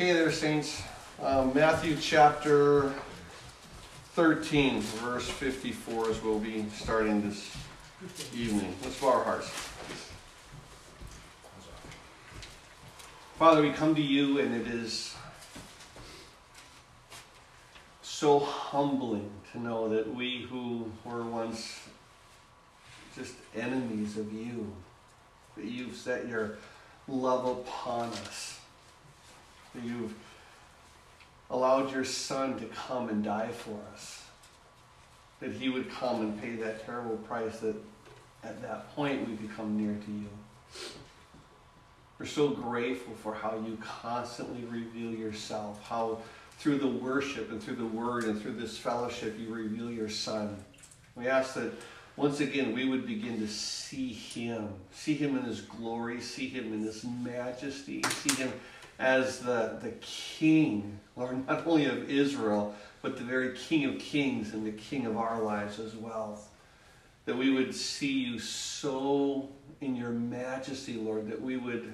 Okay, there, Saints. Um, Matthew chapter 13, verse 54 as we'll be starting this evening. Let's bow our hearts. Father, we come to you, and it is so humbling to know that we who were once just enemies of you, that you've set your love upon us, that you've allowed your Son to come and die for us, that He would come and pay that terrible price that at that point we could come near to you. We're so grateful for how you constantly reveal yourself, how through the worship and through the word and through this fellowship you reveal your Son. We ask that once again we would begin to see Him, see Him in His glory, see Him in His majesty, see Him as the, the King, Lord, not only of Israel, but the very King of kings and the King of our lives as well. That we would see you so in your majesty, Lord, that we would,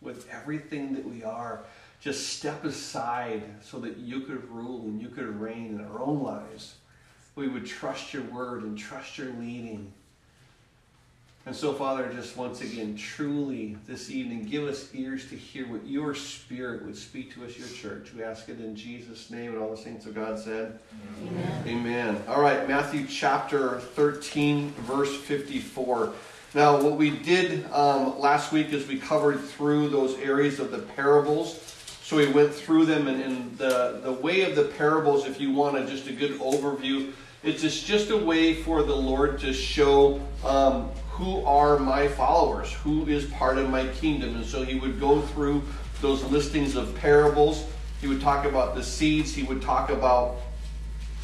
with everything that we are, just step aside so that you could rule and you could reign in our own lives. We would trust your word and trust your leading. And so, Father, just once again, truly this evening, give us ears to hear what your Spirit would speak to us, your church. We ask it in Jesus' name, and all the saints of God said, Amen. Amen. All right, Matthew chapter 13, verse 54. Now, what we did um, last week is we covered through those areas of the parables. So we went through them, and, and the, the way of the parables, if you want a, just a good overview, it's just, a way for the Lord to show um, who are my followers, who is part of my kingdom. And so he would go through those listings of parables. He would talk about the seeds. He would talk about,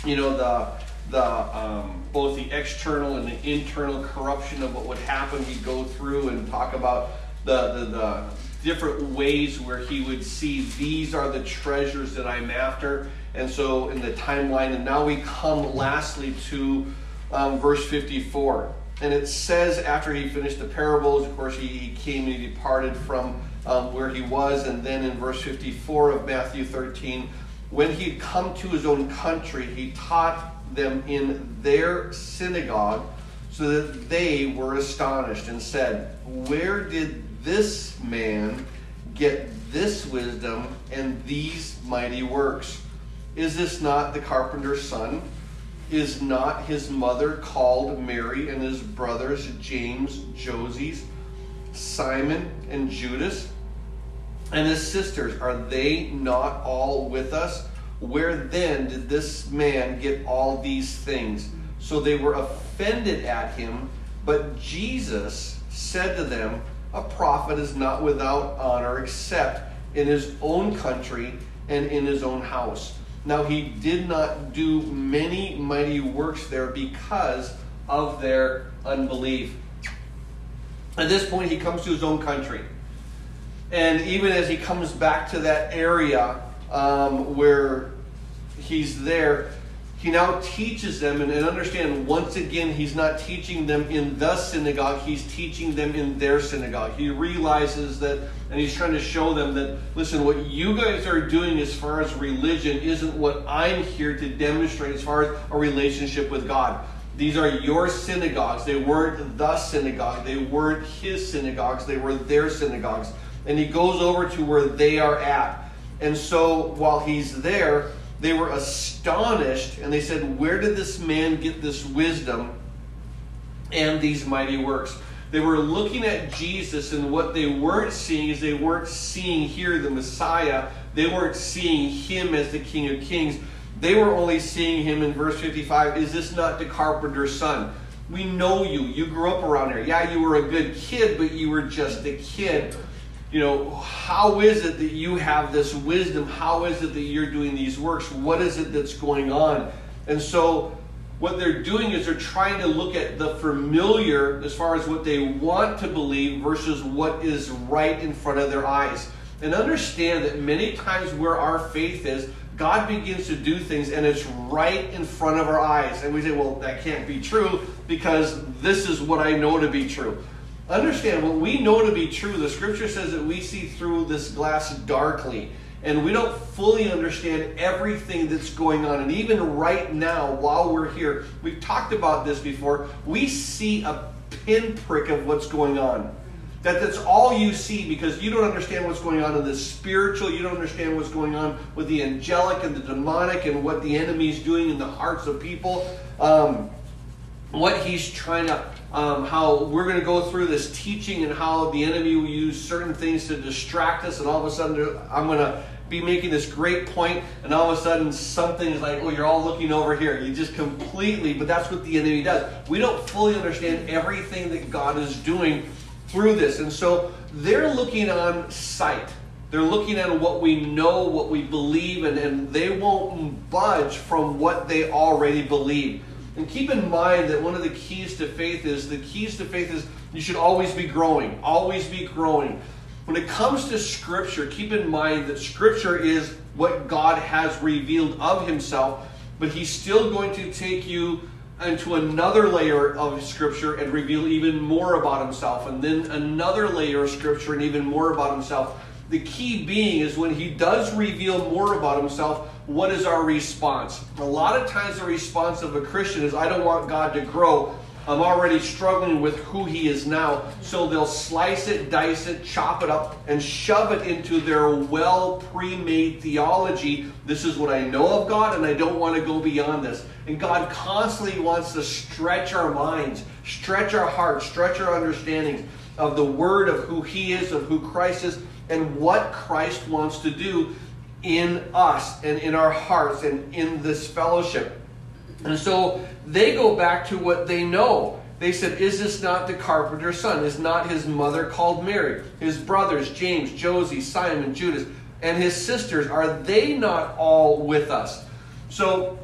you know, the the um, both the external and the internal corruption of what would happen. He'd go through and talk about the, the, the different ways where he would see these are the treasures that I'm after. And so in the timeline, and now we come lastly to um, verse 54. And it says after he finished the parables, of course, he, he came and he departed from um, where he was. And then in verse 54 of Matthew 13, when he had come to his own country, he taught them in their synagogue, so that they were astonished and said, Where did this man get this wisdom and these mighty works? Is this not the carpenter's son? Is not his mother called Mary and his brothers James, Joses, Simon, and Judas? And his sisters, are they not all with us? Where then did this man get all these things? So they were offended at him. But Jesus said to them, A prophet is not without honor except in his own country and in his own house. Now he did not do many mighty works there because of their unbelief. At this point, he comes to his own country. And even as he comes back to that area um, where he's there, he now teaches them, and, and understand once again, he's not teaching them in the synagogue, he's teaching them in their synagogue. He realizes that, and he's trying to show them that, listen, what you guys are doing as far as religion isn't what I'm here to demonstrate as far as a relationship with God. These are your synagogues. They weren't the synagogue. They weren't his synagogues. They were their synagogues. And he goes over to where they are at. And so while he's there, they were astonished and they said, Where did this man get this wisdom and these mighty works? They were looking at Jesus, and what they weren't seeing is they weren't seeing here the Messiah. They weren't seeing him as the King of Kings. They were only seeing him in verse 55 Is this not the carpenter's son? We know you. You grew up around here. Yeah, you were a good kid, but you were just a kid you know, how is it that you have this wisdom? How is it that you're doing these works? What is it that's going on? And so, what they're doing is they're trying to look at the familiar as far as what they want to believe versus what is right in front of their eyes. And understand that many times where our faith is, God begins to do things and it's right in front of our eyes. And we say, well, that can't be true because this is what I know to be true. Understand, what we know to be true, the scripture says that we see through this glass darkly. and we don't fully understand everything that's going on. And even right now, while we're here, we've talked about this before, we see a pinprick of what's going on. That that's all you see because you don't understand what's going on in the spiritual. You don't understand what's going on with the angelic and the demonic and what the enemy's doing in the hearts of people. Um, what he's trying to, um, how we're going to go through this teaching and how the enemy will use certain things to distract us, and all of a sudden I'm going to be making this great point, and all of a sudden something is like, oh, you're all looking over here. You just completely, but that's what the enemy does. We don't fully understand everything that God is doing through this. And so they're looking on sight. They're looking at what we know, what we believe, and, and they won't budge from what they already believe. And keep in mind that one of the keys to faith is the keys to faith is you should always be growing, always be growing. When it comes to Scripture, keep in mind that Scripture is what God has revealed of Himself, but He's still going to take you into another layer of scripture and reveal even more about himself, and then another layer of scripture and even more about himself. The key being is when he does reveal more about himself, what is our response? A lot of times, the response of a Christian is, I don't want God to grow. I'm already struggling with who he is now. So they'll slice it, dice it, chop it up, and shove it into their well pre made theology. This is what I know of God, and I don't want to go beyond this. And God constantly wants to stretch our minds, stretch our hearts, stretch our understandings of the word of who he is, of who Christ is, and what Christ wants to do in us and in our hearts and in this fellowship. And so they go back to what they know. They said, Is this not the carpenter's son? Is not his mother called Mary? His brothers, James, Joses, Simon, Judas, and his sisters, are they not all with us? So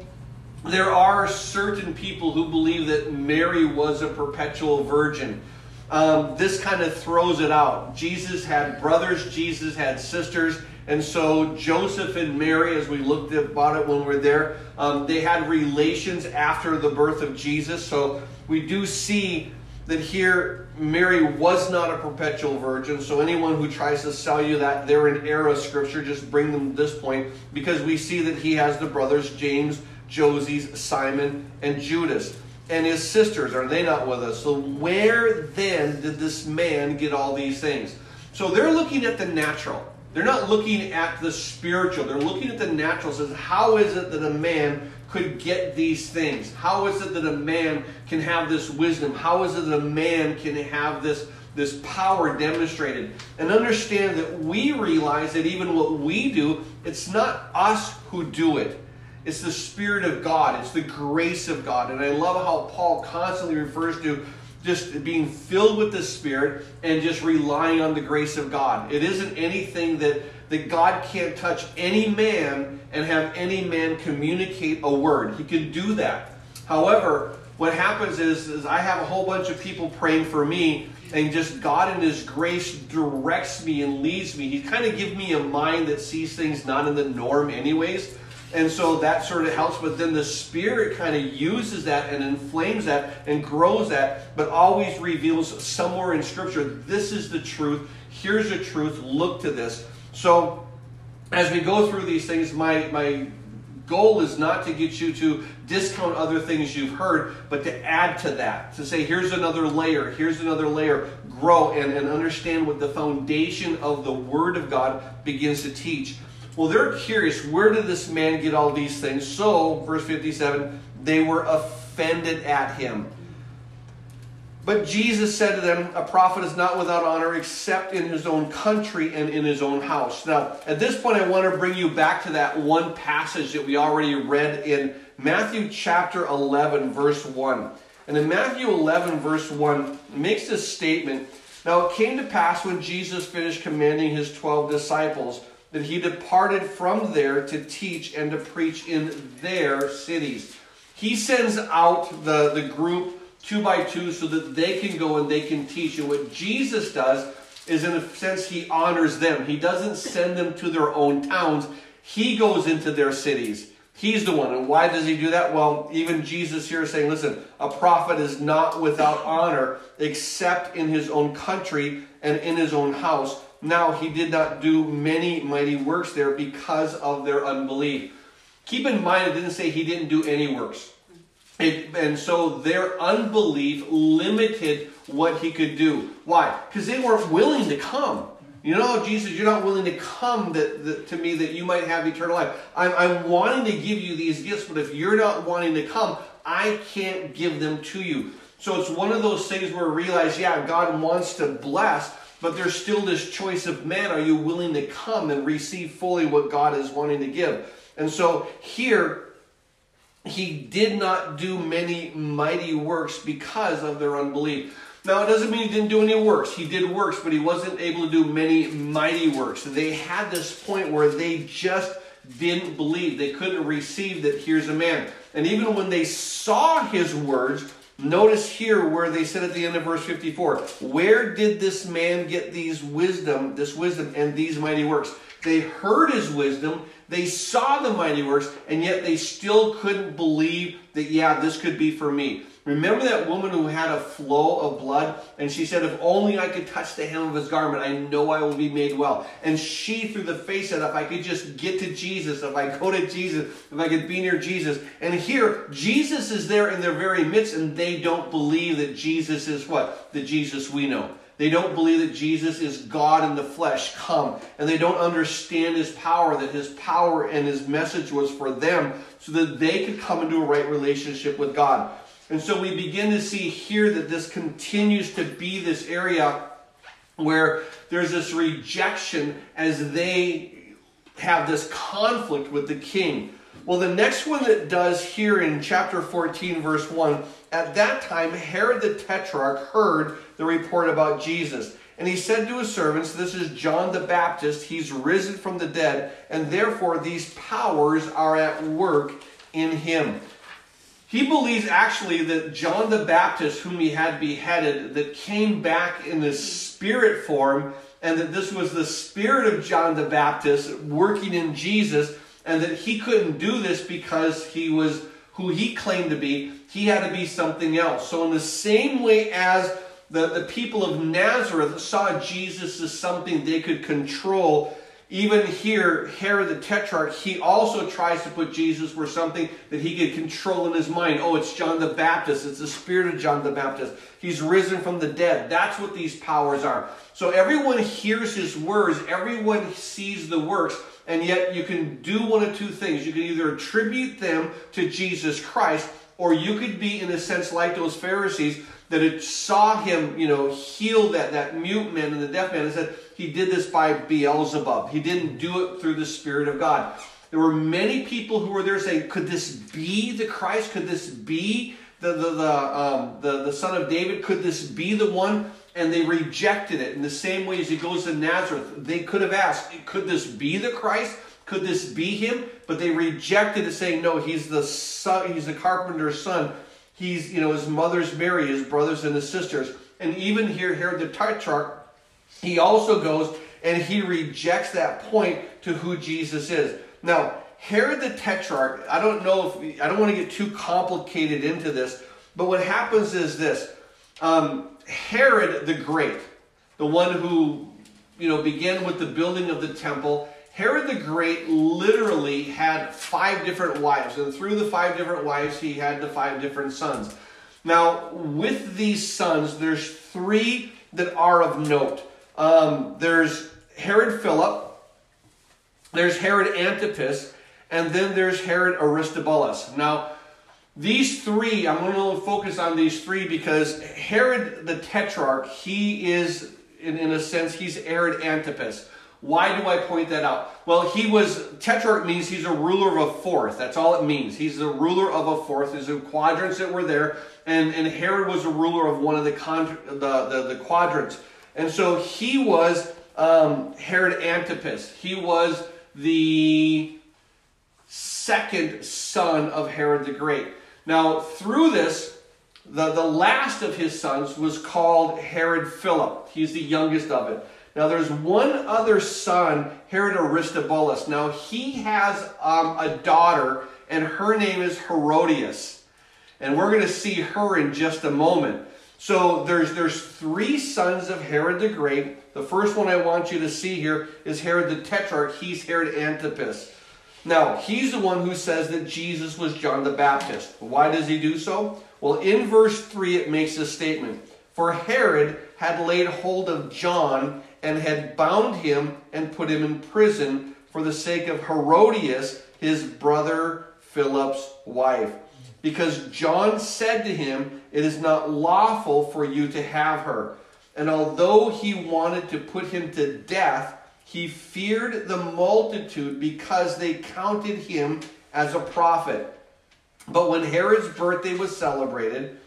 there are certain people who believe that Mary was a perpetual virgin. Um, this kind of throws it out. Jesus had brothers, Jesus had sisters, and so Joseph and Mary, as we looked about it when we were there, um, they had relations after the birth of Jesus. So we do see that here Mary was not a perpetual virgin. So anyone who tries to sell you that they're in error of scripture, just bring them to this point because we see that he has the brothers James, Joses, Simon, and Judas. And his sisters, are they not with us? So where then did this man get all these things? So they're looking at the natural. They're not looking at the spiritual. They're looking at the natural. Says, how is it that a man could get these things? How is it that a man can have this wisdom? How is it that a man can have this, this power demonstrated? And understand that we realize that even what we do, it's not us who do it. It's the Spirit of God. It's the grace of God. And I love how Paul constantly refers to just being filled with the Spirit and just relying on the grace of God. It isn't anything that, that God can't touch any man and have any man communicate a word. He can do that. However, what happens is, is I have a whole bunch of people praying for me, and just God in His grace directs me and leads me. He kind of gives me a mind that sees things not in the norm, anyways. And so that sort of helps, but then the Spirit kind of uses that and inflames that and grows that, but always reveals somewhere in Scripture this is the truth, here's the truth, look to this. So as we go through these things, my, my goal is not to get you to discount other things you've heard, but to add to that. To say, here's another layer, here's another layer, grow and, and understand what the foundation of the Word of God begins to teach. Well, they're curious where did this man get all these things? So, verse 57, they were offended at him. But Jesus said to them, A prophet is not without honor except in his own country and in his own house. Now, at this point, I want to bring you back to that one passage that we already read in Matthew chapter 11, verse 1. And in Matthew 11, verse 1, makes this statement Now it came to pass when Jesus finished commanding his 12 disciples that he departed from there to teach and to preach in their cities. He sends out the, the group two by two so that they can go and they can teach. And what Jesus does is, in a sense, he honors them. He doesn't send them to their own towns, he goes into their cities. He's the one. And why does he do that? Well, even Jesus here is saying, listen, a prophet is not without honor except in his own country and in his own house. Now he did not do many mighty works there because of their unbelief. Keep in mind, it didn't say he didn't do any works. It, and so their unbelief limited what he could do. Why? Because they weren't willing to come. You know, Jesus, you're not willing to come that, that, to me that you might have eternal life. I'm, I'm wanting to give you these gifts, but if you're not wanting to come, I can't give them to you. So it's one of those things where we realize, yeah, God wants to bless, but there's still this choice of man. Are you willing to come and receive fully what God is wanting to give? And so here, he did not do many mighty works because of their unbelief. Now, it doesn't mean he didn't do any works. He did works, but he wasn't able to do many mighty works. They had this point where they just didn't believe. They couldn't receive that here's a man. And even when they saw his words, notice here where they said at the end of verse 54, where did this man get these wisdom, this wisdom and these mighty works? They heard his wisdom, they saw the mighty works, and yet they still couldn't believe that, yeah, this could be for me. Remember that woman who had a flow of blood? And she said, If only I could touch the hem of his garment, I know I will be made well. And she, through the face, said, If I could just get to Jesus, if I go to Jesus, if I could be near Jesus. And here, Jesus is there in their very midst, and they don't believe that Jesus is what? The Jesus we know. They don't believe that Jesus is God in the flesh come. And they don't understand his power, that his power and his message was for them so that they could come into a right relationship with God. And so we begin to see here that this continues to be this area where there's this rejection as they have this conflict with the king. Well, the next one that does here in chapter 14, verse 1, at that time Herod the Tetrarch heard the report about Jesus. And he said to his servants, This is John the Baptist. He's risen from the dead, and therefore these powers are at work in him. He believes actually that John the Baptist, whom he had beheaded, that came back in the spirit form, and that this was the spirit of John the Baptist working in Jesus, and that he couldn't do this because he was who he claimed to be. He had to be something else. So, in the same way as the, the people of Nazareth saw Jesus as something they could control, even here, Herod the Tetrarch, he also tries to put Jesus for something that he could control in his mind. Oh, it's John the Baptist. It's the spirit of John the Baptist. He's risen from the dead. That's what these powers are. So everyone hears his words, everyone sees the works, and yet you can do one of two things. You can either attribute them to Jesus Christ, or you could be, in a sense, like those Pharisees that saw him, you know, heal that, that mute man and the deaf man and said he did this by Beelzebub. He didn't do it through the Spirit of God. There were many people who were there saying, could this be the Christ? Could this be the, the, the, um, the, the son of David? Could this be the one? And they rejected it. In the same way as he goes to Nazareth, they could have asked, could this be the Christ? Could this be him? But they rejected it, saying, no, he's the son, he's the carpenter's son He's, you know, his mother's Mary, his brothers and his sisters. And even here, Herod the Tetrarch, he also goes and he rejects that point to who Jesus is. Now, Herod the Tetrarch, I don't know if, I don't want to get too complicated into this, but what happens is this. Um, Herod the Great, the one who, you know, began with the building of the temple, Herod the Great literally had five different wives, and through the five different wives, he had the five different sons. Now, with these sons, there's three that are of note. Um, there's Herod Philip, there's Herod Antipas, and then there's Herod Aristobulus. Now, these three, I'm going to focus on these three because Herod the Tetrarch, he is, in, in a sense, he's Herod Antipas. Why do I point that out? Well, he was, tetrarch means he's a ruler of a fourth. That's all it means. He's the ruler of a fourth. There's the quadrants that were there. And, and Herod was a ruler of one of the, the, the, the quadrants. And so he was um, Herod Antipas. He was the second son of Herod the Great. Now, through this, the, the last of his sons was called Herod Philip. He's the youngest of it. Now, there's one other son, Herod Aristobulus. Now, he has um, a daughter, and her name is Herodias. And we're going to see her in just a moment. So there's, there's three sons of Herod the Great. The first one I want you to see here is Herod the Tetrarch. He's Herod Antipas. Now, he's the one who says that Jesus was John the Baptist. Why does he do so? Well, in verse 3, it makes a statement. For Herod had laid hold of John and had bound him and put him in prison for the sake of Herodias, his brother Philip's wife. Because John said to him, It is not lawful for you to have her. And although he wanted to put him to death, he feared the multitude because they counted him as a prophet. But when Herod's birthday was celebrated,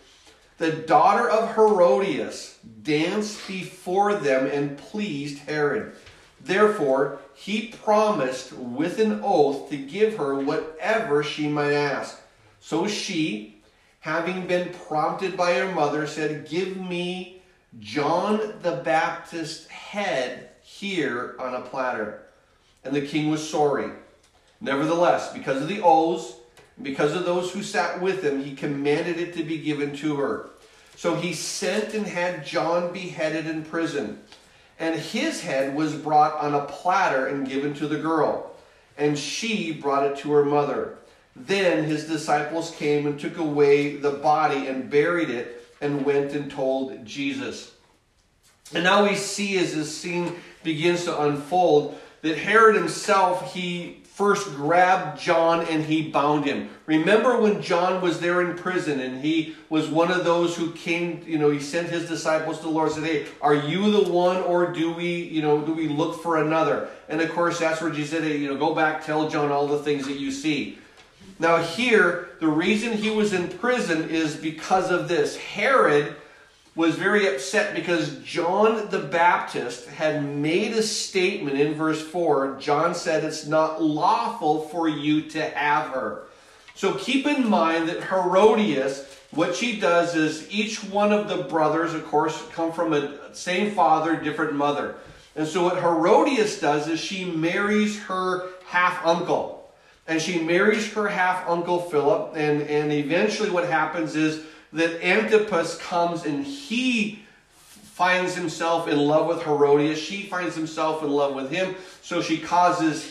the daughter of Herodias danced before them and pleased Herod. Therefore, he promised with an oath to give her whatever she might ask. So she, having been prompted by her mother, said, Give me John the Baptist's head here on a platter. And the king was sorry. Nevertheless, because of the oaths, because of those who sat with him, he commanded it to be given to her. So he sent and had John beheaded in prison. And his head was brought on a platter and given to the girl. And she brought it to her mother. Then his disciples came and took away the body and buried it and went and told Jesus. And now we see as this scene begins to unfold that Herod himself, he first grabbed John and he bound him. Remember when John was there in prison and he was one of those who came, you know, he sent his disciples to the Lord and said, Hey, are you the one or do we, you know, do we look for another? And of course, that's where Jesus said, Hey, you know, go back, tell John all the things that you see. Now, here, the reason he was in prison is because of this. Herod was very upset because John the Baptist had made a statement in verse 4. John said, It's not lawful for you to have her. So keep in mind that Herodias, what she does is each one of the brothers, of course, come from a same father, different mother. And so what Herodias does is she marries her half uncle. And she marries her half uncle Philip. And, and eventually what happens is that Antipas comes and he finds himself in love with Herodias. She finds himself in love with him. So she causes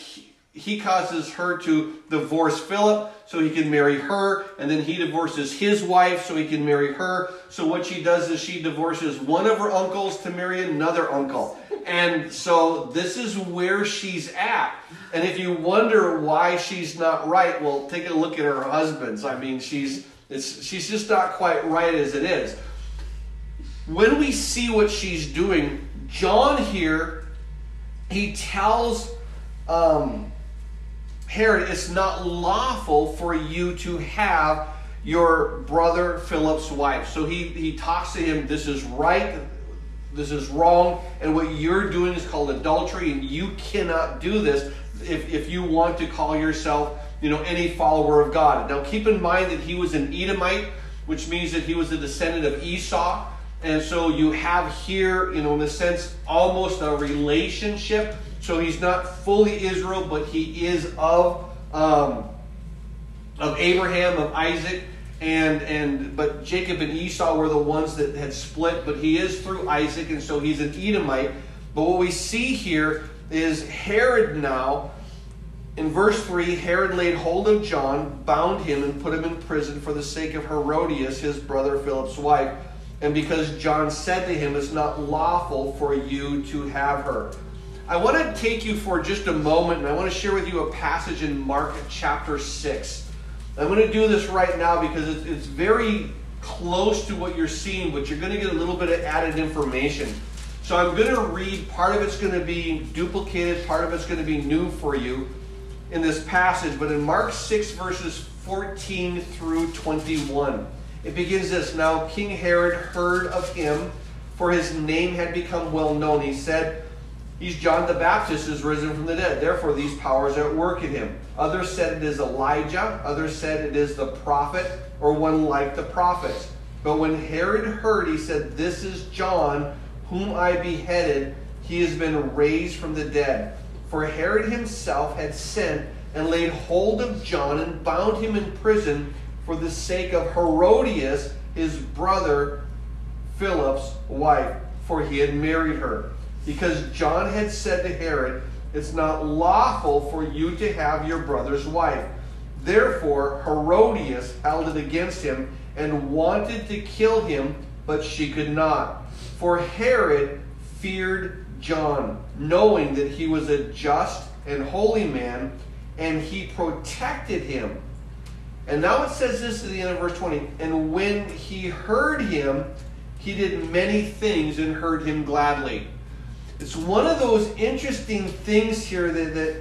he causes her to divorce Philip so he can marry her, and then he divorces his wife so he can marry her. So what she does is she divorces one of her uncles to marry another uncle. And so this is where she's at. And if you wonder why she's not right, well, take a look at her husbands. I mean, she's she's just not quite right as it is. When we see what she's doing, John here, he tells um, Herod, it's not lawful for you to have your brother Philip's wife. So he, he talks to him, this is right, this is wrong, and what you're doing is called adultery, and you cannot do this if, if you want to call yourself you know, any follower of God. Now keep in mind that he was an Edomite, which means that he was a descendant of Esau. And so you have here, you know, in a sense, almost a relationship. So he's not fully Israel, but he is of um, of Abraham, of Isaac, and and but Jacob and Esau were the ones that had split, but he is through Isaac, and so he's an Edomite. But what we see here is Herod now in verse 3, Herod laid hold of John, bound him, and put him in prison for the sake of Herodias, his brother Philip's wife, and because John said to him, It's not lawful for you to have her. I want to take you for just a moment, and I want to share with you a passage in Mark chapter 6. I'm going to do this right now because it's very close to what you're seeing, but you're going to get a little bit of added information. So I'm going to read, part of it's going to be duplicated, part of it's going to be new for you in this passage, but in Mark 6, verses 14 through 21, it begins this Now King Herod heard of him, for his name had become well known. He said, He's John the Baptist is risen from the dead. Therefore, these powers are at work in him. Others said it is Elijah. Others said it is the prophet or one like the prophets. But when Herod heard, he said, This is John, whom I beheaded. He has been raised from the dead. For Herod himself had sent and laid hold of John and bound him in prison for the sake of Herodias, his brother Philip's wife, for he had married her. Because John had said to Herod, It's not lawful for you to have your brother's wife. Therefore, Herodias held it against him and wanted to kill him, but she could not. For Herod feared John, knowing that he was a just and holy man, and he protected him. And now it says this at the end of verse 20 And when he heard him, he did many things and heard him gladly. It's one of those interesting things here that, that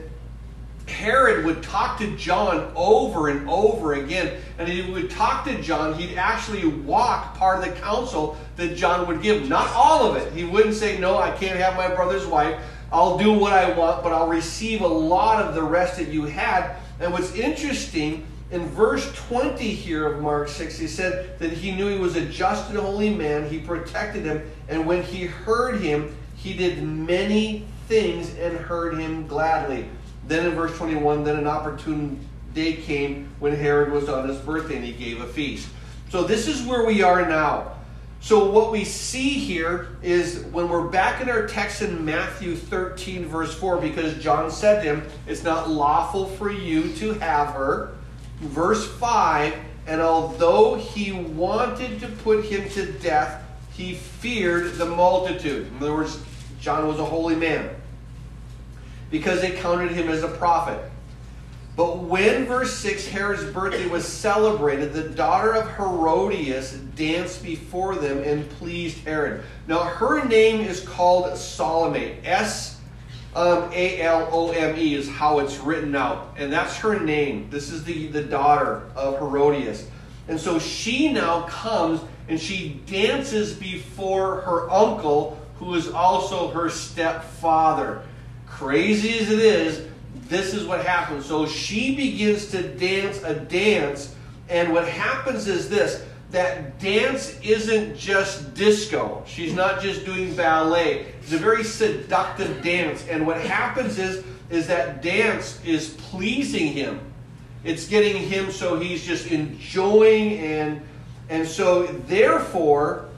Herod would talk to John over and over again. And he would talk to John. He'd actually walk part of the counsel that John would give. Not all of it. He wouldn't say, No, I can't have my brother's wife. I'll do what I want, but I'll receive a lot of the rest that you had. And what's interesting, in verse 20 here of Mark 6, he said that he knew he was a just and holy man. He protected him. And when he heard him, he did many things and heard him gladly. Then in verse 21, then an opportune day came when Herod was on his birthday and he gave a feast. So this is where we are now. So what we see here is when we're back in our text in Matthew 13, verse 4, because John said to him, It's not lawful for you to have her. Verse 5, and although he wanted to put him to death, he feared the multitude. In other words, John was a holy man because they counted him as a prophet. But when, verse 6, Herod's birthday was celebrated, the daughter of Herodias danced before them and pleased Herod. Now, her name is called Salome. S um, A L O M E is how it's written out. And that's her name. This is the, the daughter of Herodias. And so she now comes and she dances before her uncle, who is also her stepfather. Crazy as it is, this is what happens. So she begins to dance a dance, and what happens is this that dance isn't just disco. She's not just doing ballet. It's a very seductive dance. And what happens is, is that dance is pleasing him. It's getting him so he's just enjoying and and so therefore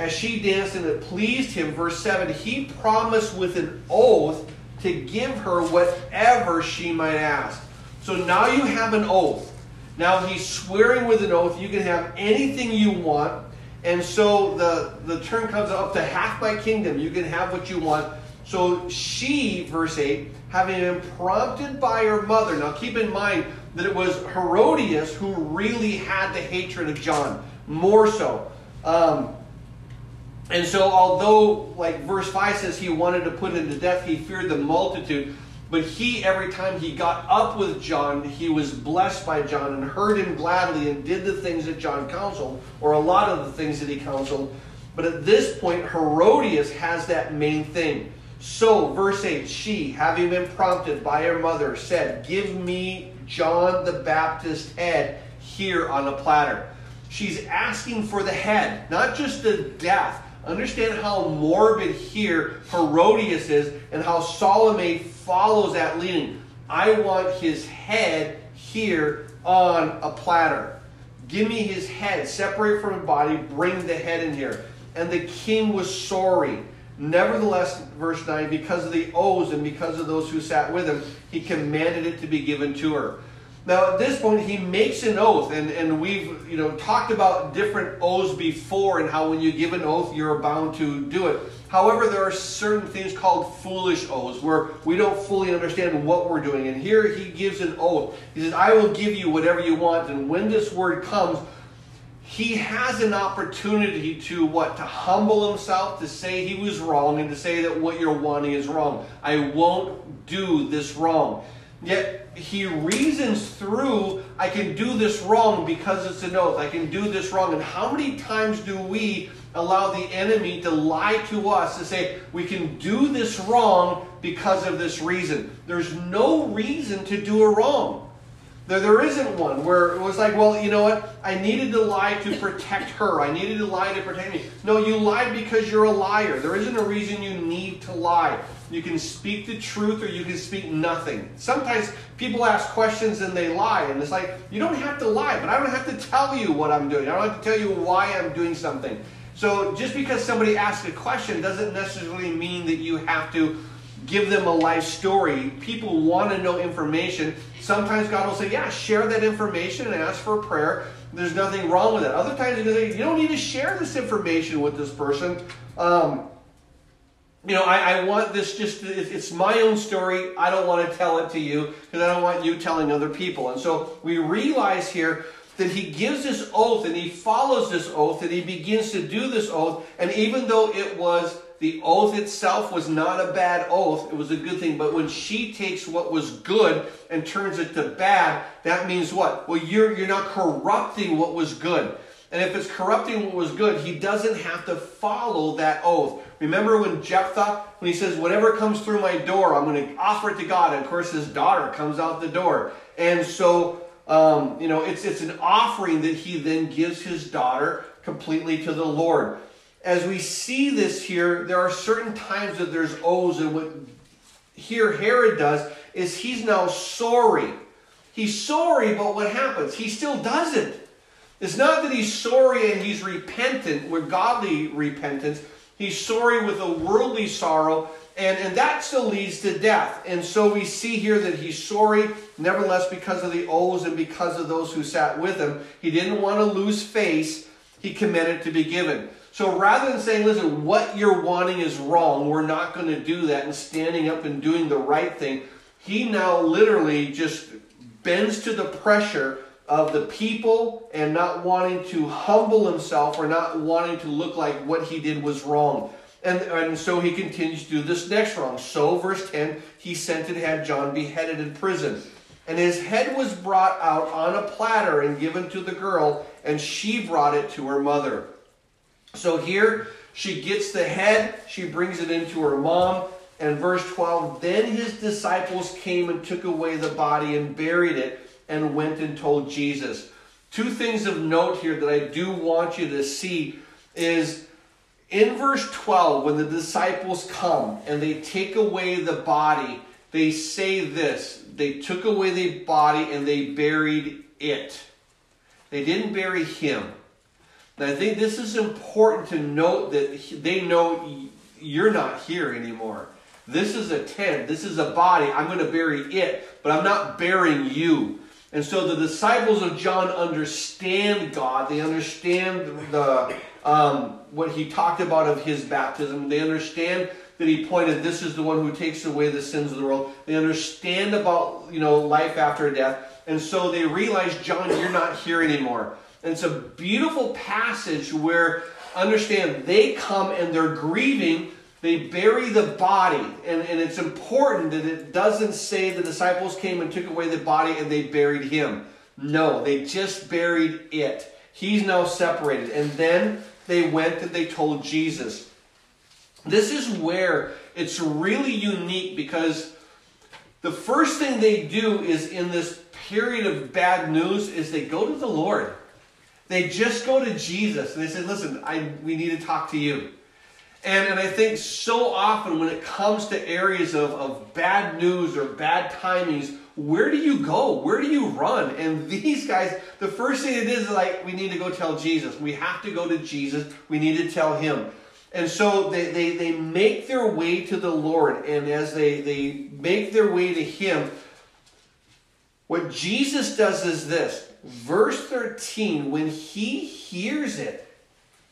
as she danced and it pleased him, verse 7, he promised with an oath to give her whatever she might ask. So now you have an oath. Now he's swearing with an oath. You can have anything you want. And so the, the term comes up to half my kingdom. You can have what you want. So she, verse 8, having been prompted by her mother. Now keep in mind that it was Herodias who really had the hatred of John, more so. Um, and so, although, like verse 5 says, he wanted to put him to death, he feared the multitude. But he, every time he got up with John, he was blessed by John and heard him gladly and did the things that John counseled, or a lot of the things that he counseled. But at this point, Herodias has that main thing. So, verse 8, she, having been prompted by her mother, said, Give me John the Baptist head here on a platter. She's asking for the head, not just the death Understand how morbid here Herodias is and how Salome follows that leading. I want his head here on a platter. Give me his head, separate from his body, bring the head in here. And the king was sorry. Nevertheless, verse 9, because of the oaths and because of those who sat with him, he commanded it to be given to her. Now, at this point, he makes an oath, and, and we've you know talked about different oaths before and how when you give an oath, you're bound to do it. However, there are certain things called foolish oaths where we don't fully understand what we're doing. And here he gives an oath. He says, I will give you whatever you want. And when this word comes, he has an opportunity to what? To humble himself, to say he was wrong, and to say that what you're wanting is wrong. I won't do this wrong. Yet he reasons through, I can do this wrong because it's an oath. I can do this wrong. And how many times do we allow the enemy to lie to us to say, we can do this wrong because of this reason? There's no reason to do a wrong. There, there isn't one where it was like, well, you know what? I needed to lie to protect her. I needed to lie to protect me. No, you lied because you're a liar. There isn't a reason you need to lie. You can speak the truth or you can speak nothing. Sometimes people ask questions and they lie, and it's like, you don't have to lie, but I don't have to tell you what I'm doing. I don't have to tell you why I'm doing something. So just because somebody asks a question doesn't necessarily mean that you have to give them a life story. People want to know information. Sometimes God will say, Yeah, share that information and ask for a prayer. There's nothing wrong with that. Other times say, You don't need to share this information with this person. Um, you know, I, I, want this just, it's my own story. I don't want to tell it to you because I don't want you telling other people. And so we realize here that he gives this oath and he follows this oath and he begins to do this oath. And even though it was the oath itself was not a bad oath, it was a good thing. But when she takes what was good and turns it to bad, that means what? Well, you're, you're not corrupting what was good. And if it's corrupting what was good, he doesn't have to follow that oath. Remember when Jephthah, when he says, whatever comes through my door, I'm going to offer it to God. And of course, his daughter comes out the door. And so, um, you know, it's, it's an offering that he then gives his daughter completely to the Lord. As we see this here, there are certain times that there's oaths. And what here Herod does is he's now sorry. He's sorry, but what happens? He still does it. It's not that he's sorry and he's repentant with godly repentance. He's sorry with a worldly sorrow, and, and that still leads to death. And so we see here that he's sorry, nevertheless, because of the oaths and because of those who sat with him. He didn't want to lose face, he committed to be given. So rather than saying, listen, what you're wanting is wrong, we're not going to do that, and standing up and doing the right thing, he now literally just bends to the pressure of the people and not wanting to humble himself or not wanting to look like what he did was wrong. And, and so he continues to do this next wrong. So, verse 10, he sent and had John beheaded in prison. And his head was brought out on a platter and given to the girl, and she brought it to her mother. So here she gets the head, she brings it into her mom. And verse 12, then his disciples came and took away the body and buried it and went and told Jesus. Two things of note here that I do want you to see is in verse 12, when the disciples come and they take away the body, they say this they took away the body and they buried it. They didn't bury him. I think this is important to note that they know you're not here anymore. This is a tent. This is a body. I'm going to bury it, but I'm not burying you. And so the disciples of John understand God. They understand the um, what he talked about of his baptism. They understand that he pointed, this is the one who takes away the sins of the world. They understand about you know life after death. And so they realize, John, you're not here anymore. And it's a beautiful passage where understand they come and they're grieving they bury the body, and, and it's important that it doesn't say the disciples came and took away the body and they buried him. No, they just buried it. He's now separated. And then they went and they told Jesus. This is where it's really unique because the first thing they do is in this period of bad news is they go to the Lord. They just go to Jesus and they say, listen, I, we need to talk to you. And, and I think so often when it comes to areas of, of bad news or bad timings, where do you go? Where do you run? And these guys, the first thing it is like, we need to go tell Jesus. We have to go to Jesus. We need to tell him. And so they, they, they make their way to the Lord. And as they, they make their way to him, what Jesus does is this. Verse 13, when he hears it,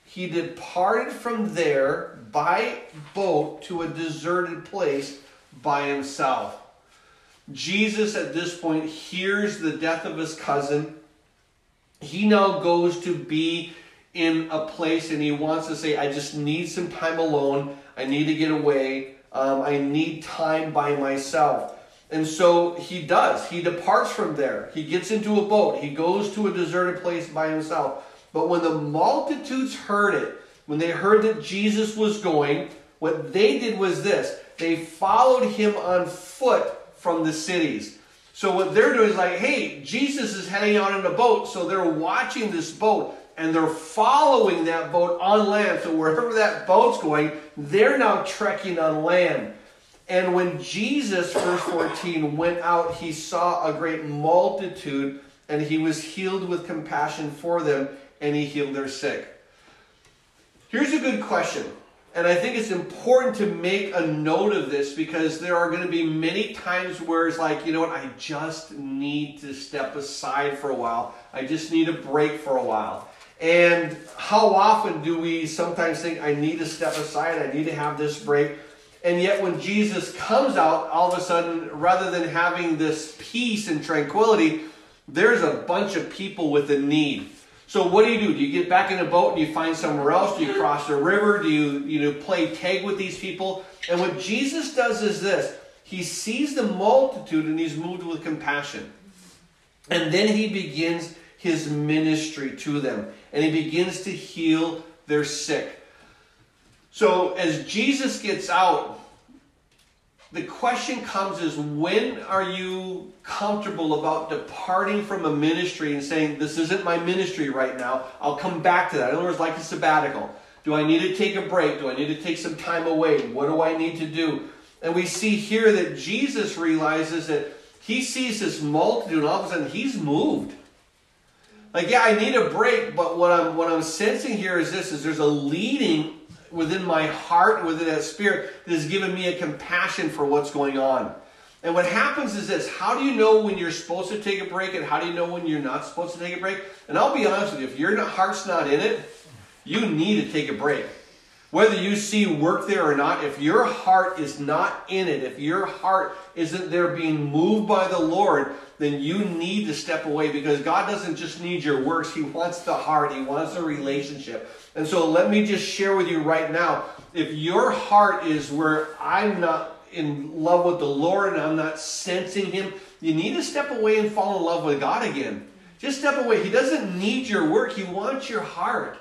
he departed from there by boat to a deserted place by himself. Jesus, at this point, hears the death of his cousin. He now goes to be in a place and he wants to say, I just need some time alone. I need to get away. Um, I need time by myself. And so he does. He departs from there. He gets into a boat. He goes to a deserted place by himself. But when the multitudes heard it, when they heard that Jesus was going, what they did was this they followed him on foot from the cities. So what they're doing is like, hey, Jesus is heading out in a boat. So they're watching this boat and they're following that boat on land. So wherever that boat's going, they're now trekking on land. And when Jesus, verse 14, went out, he saw a great multitude and he was healed with compassion for them and he healed their sick. Here's a good question. And I think it's important to make a note of this because there are going to be many times where it's like, you know what, I just need to step aside for a while. I just need a break for a while. And how often do we sometimes think, I need to step aside, I need to have this break? And yet, when Jesus comes out, all of a sudden, rather than having this peace and tranquility, there's a bunch of people with a need. So what do you do? Do you get back in a boat and you find somewhere else? Do you cross the river? Do you, you know, play tag with these people? And what Jesus does is this. He sees the multitude and he's moved with compassion. And then he begins his ministry to them. And he begins to heal their sick. So as Jesus gets out, the question comes is when are you comfortable about departing from a ministry and saying, This isn't my ministry right now. I'll come back to that. In other words, like a sabbatical. Do I need to take a break? Do I need to take some time away? What do I need to do? And we see here that Jesus realizes that he sees this multitude and all of a sudden he's moved. Like, yeah, I need a break, but what I'm what I'm sensing here is this is there's a leading within my heart, within that spirit, that has given me a compassion for what's going on. And what happens is this how do you know when you're supposed to take a break and how do you know when you're not supposed to take a break? And I'll be honest with you, if your heart's not in it, you need to take a break. Whether you see work there or not, if your heart is not in it, if your heart isn't there being moved by the Lord, then you need to step away because God doesn't just need your works. He wants the heart. He wants a relationship. And so let me just share with you right now, if your heart is where I'm not in love with the Lord and I'm not sensing Him, you need to step away and fall in love with God again. Just step away. He doesn't need your work. He wants your heart.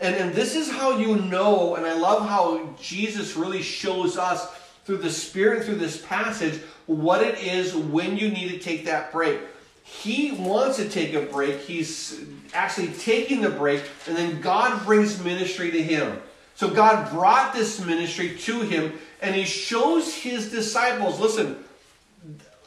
And, and this is how you know, and I love how Jesus really shows us through the Spirit, through this passage, what it is when you need to take that break. He wants to take a break. He's actually taking the break, and then God brings ministry to him. So God brought this ministry to him, and he shows his disciples listen,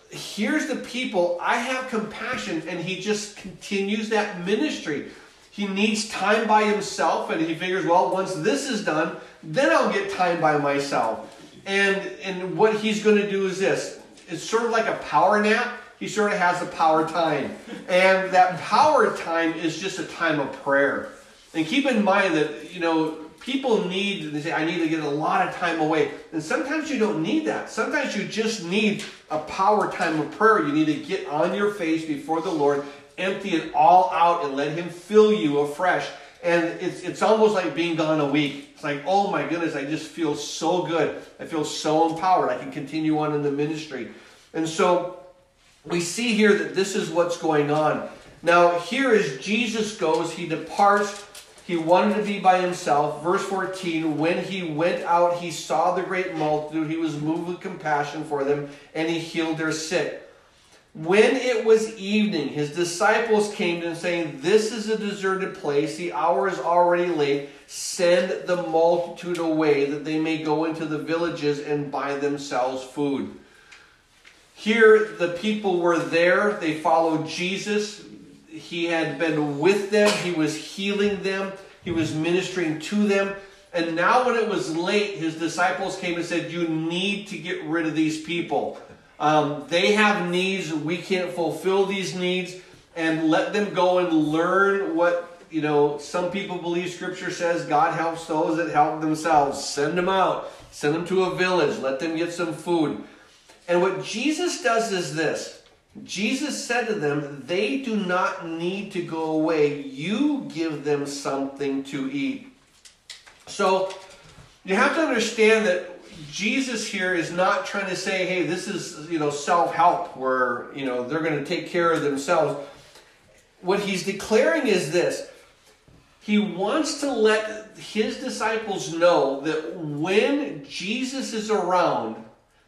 here's the people. I have compassion, and he just continues that ministry. He needs time by himself, and he figures, well, once this is done, then I'll get time by myself. And, and what he's going to do is this it's sort of like a power nap. He sort of has a power time. And that power time is just a time of prayer. And keep in mind that, you know, people need, they say, I need to get a lot of time away. And sometimes you don't need that. Sometimes you just need a power time of prayer. You need to get on your face before the Lord empty it all out and let Him fill you afresh. And it's, it's almost like being gone a week. It's like, oh my goodness, I just feel so good. I feel so empowered. I can continue on in the ministry. And so we see here that this is what's going on. Now, here as Jesus goes, he departs. He wanted to be by himself. Verse 14 When he went out, he saw the great multitude. He was moved with compassion for them, and he healed their sick. When it was evening, his disciples came to him saying, This is a deserted place. The hour is already late. Send the multitude away that they may go into the villages and buy themselves food. Here, the people were there. They followed Jesus. He had been with them. He was healing them. He was ministering to them. And now, when it was late, his disciples came and said, You need to get rid of these people. Um, they have needs. We can't fulfill these needs. And let them go and learn what, you know, some people believe Scripture says God helps those that help themselves. Send them out. Send them to a village. Let them get some food. And what Jesus does is this. Jesus said to them, They do not need to go away. You give them something to eat. So you have to understand that Jesus here is not trying to say, hey, this is, you know, self-help where, you know, they're going to take care of themselves. What he's declaring is this. He wants to let his disciples know that when Jesus is around,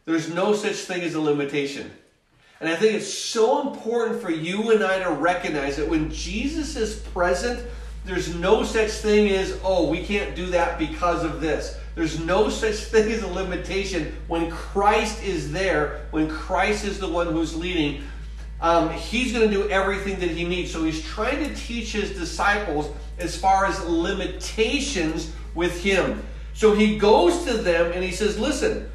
there's no such thing as a limitation. And I think it's so important for you and I to recognize that when Jesus is present, there's no such thing as, oh, we can't do that because of this. There's no such thing as a limitation when Christ is there, when Christ is the one who's leading. Um, he's going to do everything that he needs. So he's trying to teach his disciples as far as limitations with him. So he goes to them and he says, Listen,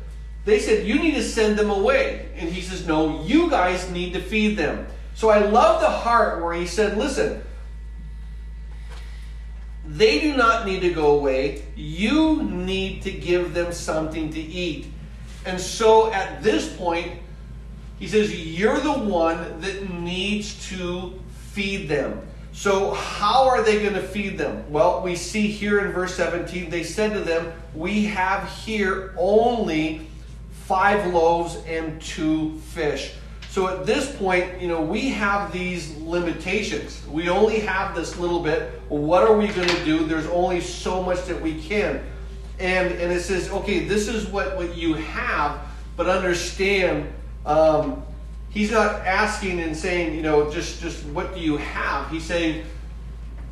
they said, You need to send them away. And he says, No, you guys need to feed them. So I love the heart where he said, Listen, they do not need to go away. You need to give them something to eat. And so at this point, he says, You're the one that needs to feed them. So, how are they going to feed them? Well, we see here in verse 17, they said to them, We have here only five loaves and two fish. So at this point, you know, we have these limitations. We only have this little bit. What are we going to do? There's only so much that we can. And, and it says, okay, this is what, what you have, but understand um, he's not asking and saying, you know, just, just what do you have? He's saying,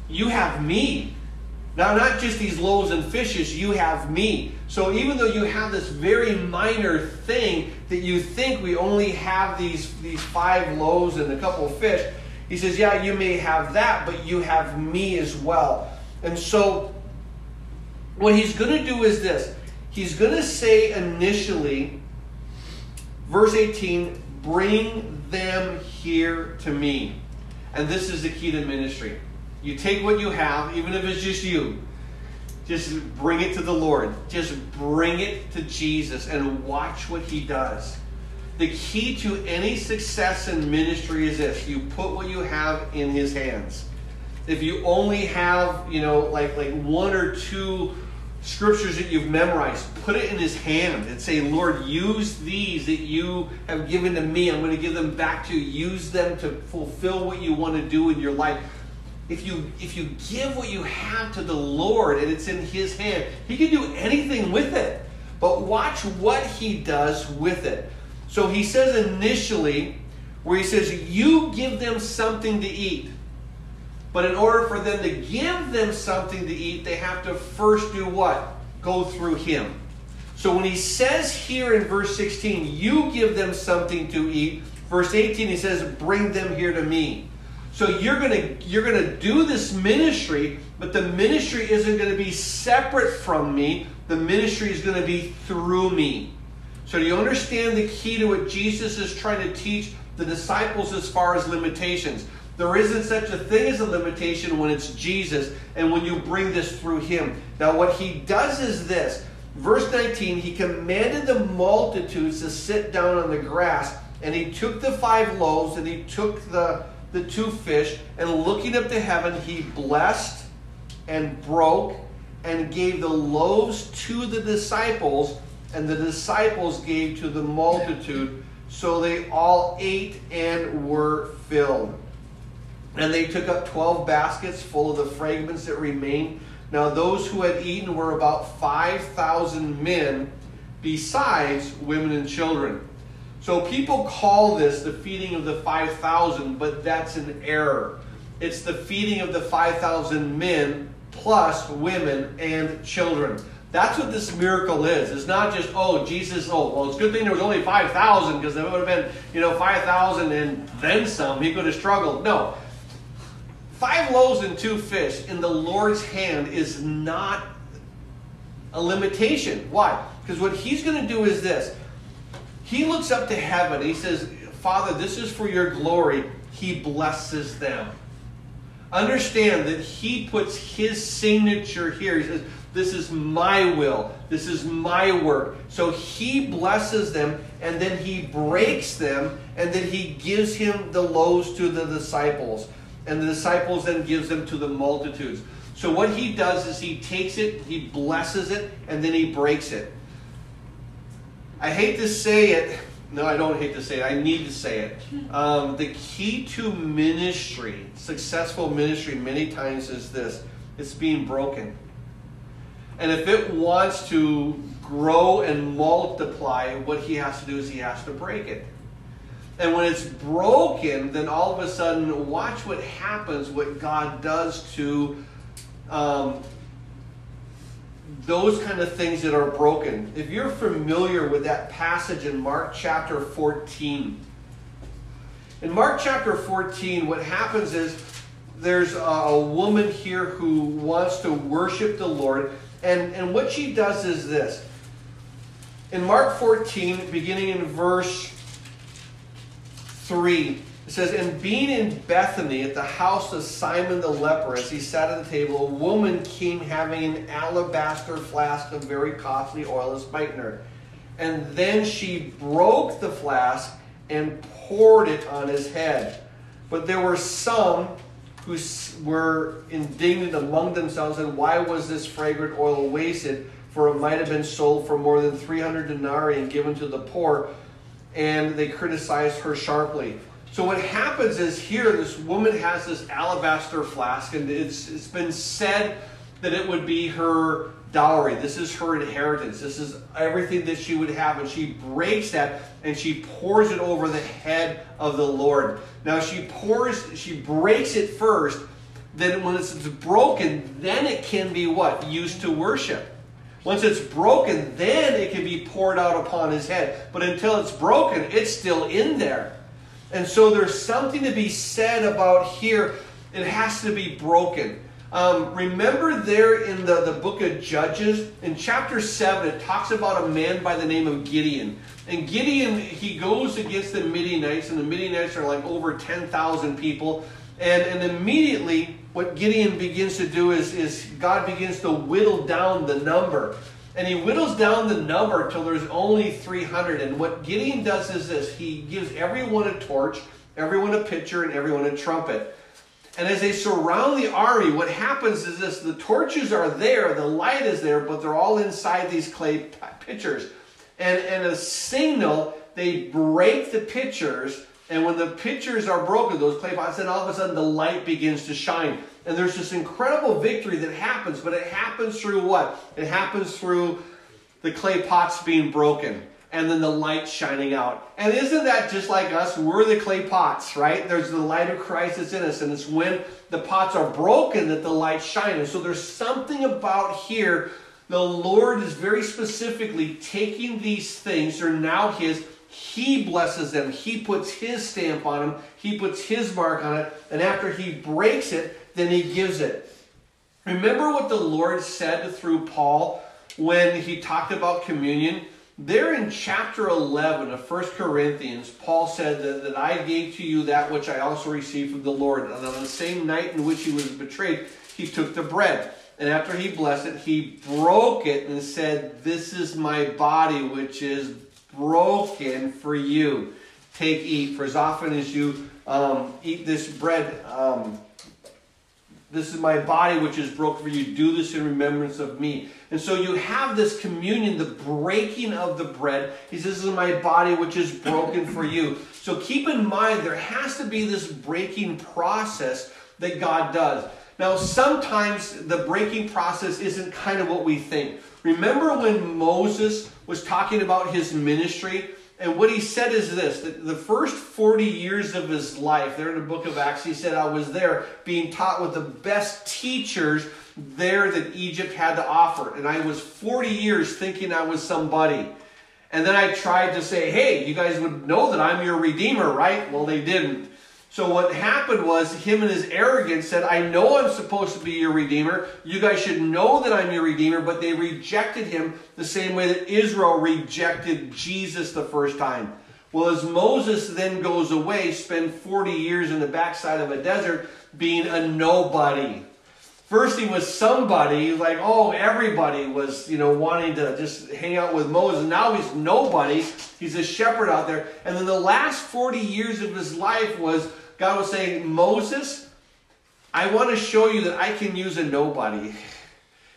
you have me. Now, not just these loaves and fishes, you have me. So even though you have this very minor thing that you think we only have these, these five loaves and a couple of fish, he says, yeah, you may have that, but you have me as well. And so what he's going to do is this. He's going to say initially, verse 18, bring them here to me. And this is the key to ministry. You take what you have, even if it's just you, just bring it to the Lord. Just bring it to Jesus and watch what He does. The key to any success in ministry is this you put what you have in His hands. If you only have, you know, like, like one or two scriptures that you've memorized, put it in His hand and say, Lord, use these that you have given to me. I'm going to give them back to you. Use them to fulfill what you want to do in your life if you if you give what you have to the Lord and it's in his hand, he can do anything with it. But watch what he does with it. So he says initially where he says you give them something to eat. But in order for them to give them something to eat, they have to first do what? Go through him. So when he says here in verse 16, you give them something to eat, verse 18 he says, bring them here to me. So you're going to you're to do this ministry, but the ministry isn't going to be separate from me. The ministry is going to be through me. So do you understand the key to what Jesus is trying to teach the disciples as far as limitations? There isn't such a thing as a limitation when it's Jesus and when you bring this through him. Now what he does is this. Verse 19, he commanded the multitudes to sit down on the grass, and he took the five loaves and he took the the two fish, and looking up to heaven, he blessed and broke and gave the loaves to the disciples, and the disciples gave to the multitude. So they all ate and were filled. And they took up twelve baskets full of the fragments that remained. Now those who had eaten were about 5,000 men, besides women and children. So people call this the feeding of the 5,000, but that's an error. It's the feeding of the 5,000 men plus women and children. That's what this miracle is. It's not just, oh, Jesus, oh, well, it's a good thing there was only 5,000 because there would have been, you know, 5,000 and then some. He could have struggled. No. Five loaves and two fish in the Lord's hand is not a limitation. Why? Because what he's going to do is this he looks up to heaven. He says, Father, this is for your glory. He blesses them. Understand that he puts his signature here. He says, This is my will. This is my work. So he blesses them and then he breaks them and then he gives him the loaves to the disciples. And the disciples then gives them to the multitudes. So what he does is he takes it, he blesses it, and then he breaks it. I hate to say it. No, I don't hate to say it. I need to say it. Um, the key to ministry, successful ministry, many times is this it's being broken. And if it wants to grow and multiply, what he has to do is he has to break it. And when it's broken, then all of a sudden, watch what happens, what God does to um, those kind of things that are broken. If you're familiar with that passage in Mark chapter 14, in Mark chapter 14, what happens is there's a woman here who wants to worship the Lord, And, and what she does is this. In Mark 14, beginning in verse 3, it says, And being in Bethany at the house of Simon the leper, as he sat at the table, a woman came having an alabaster flask of very costly oil of spikenard. And then she broke the flask and poured it on his head. But there were some who were indignant among themselves, and why was this fragrant oil wasted? For it might have been sold for more than 300 denarii and given to the poor. And they criticized her sharply. So what happens is here, this woman has this alabaster flask, and it's, it's been said that it would be her dowry. This is her inheritance. This is everything that she would have. And she breaks that and she pours it over the head of the Lord. Now she pours, she breaks it first. Then when it's broken, then it can be what? Used to worship. Once it's broken, then it can be poured out upon his head. But until it's broken, it's still in there. And so there's something to be said about here. It has to be broken. Um, remember there in the, the book of Judges, in chapter 7, it talks about a man by the name of Gideon. And Gideon, he goes against the Midianites, and the Midianites are like over 10,000 people. And, and immediately, what Gideon begins to do is, is God begins to whittle down the number. And he whittles down the number until there's only 300. And what Gideon does is this he gives everyone a torch, everyone a pitcher, and everyone a trumpet. And as they surround the army, what happens is this the torches are there, the light is there, but they're all inside these clay pitchers. And, and a signal, they break the pitchers. And when the pitchers are broken, those clay pots, then all of a sudden the light begins to shine. And there's this incredible victory that happens, but it happens through what? It happens through the clay pots being broken and then the light shining out. And isn't that just like us? We're the clay pots, right? There's the light of Christ that's in us, and it's when the pots are broken that the light shines. So there's something about here. The Lord is very specifically taking these things, they're now His. He blesses them. He puts His stamp on them. He puts His mark on it. And after He breaks it, then He gives it. Remember what the Lord said through Paul when He talked about communion? There in chapter 11 of 1 Corinthians, Paul said that, that I gave to you that which I also received from the Lord. And on the same night in which he was betrayed, he took the bread. And after he blessed it, he broke it and said, This is my body which is broken for you. Take, eat. For as often as you um, eat this bread, um, this is my body which is broken for you. Do this in remembrance of me. And so you have this communion, the breaking of the bread. He says, This is my body which is broken for you. So keep in mind, there has to be this breaking process that God does. Now, sometimes the breaking process isn't kind of what we think. Remember when Moses was talking about his ministry? And what he said is this that the first 40 years of his life, there in the book of Acts, he said, I was there being taught with the best teachers there that Egypt had to offer. And I was 40 years thinking I was somebody. And then I tried to say, hey, you guys would know that I'm your redeemer, right? Well, they didn't. So what happened was him and his arrogance said, I know I'm supposed to be your redeemer. You guys should know that I'm your redeemer, but they rejected him the same way that Israel rejected Jesus the first time. Well, as Moses then goes away, spend 40 years in the backside of a desert being a nobody. First he was somebody, like, oh, everybody was, you know, wanting to just hang out with Moses. Now he's nobody. He's a shepherd out there. And then the last 40 years of his life was God was saying, Moses, I want to show you that I can use a nobody.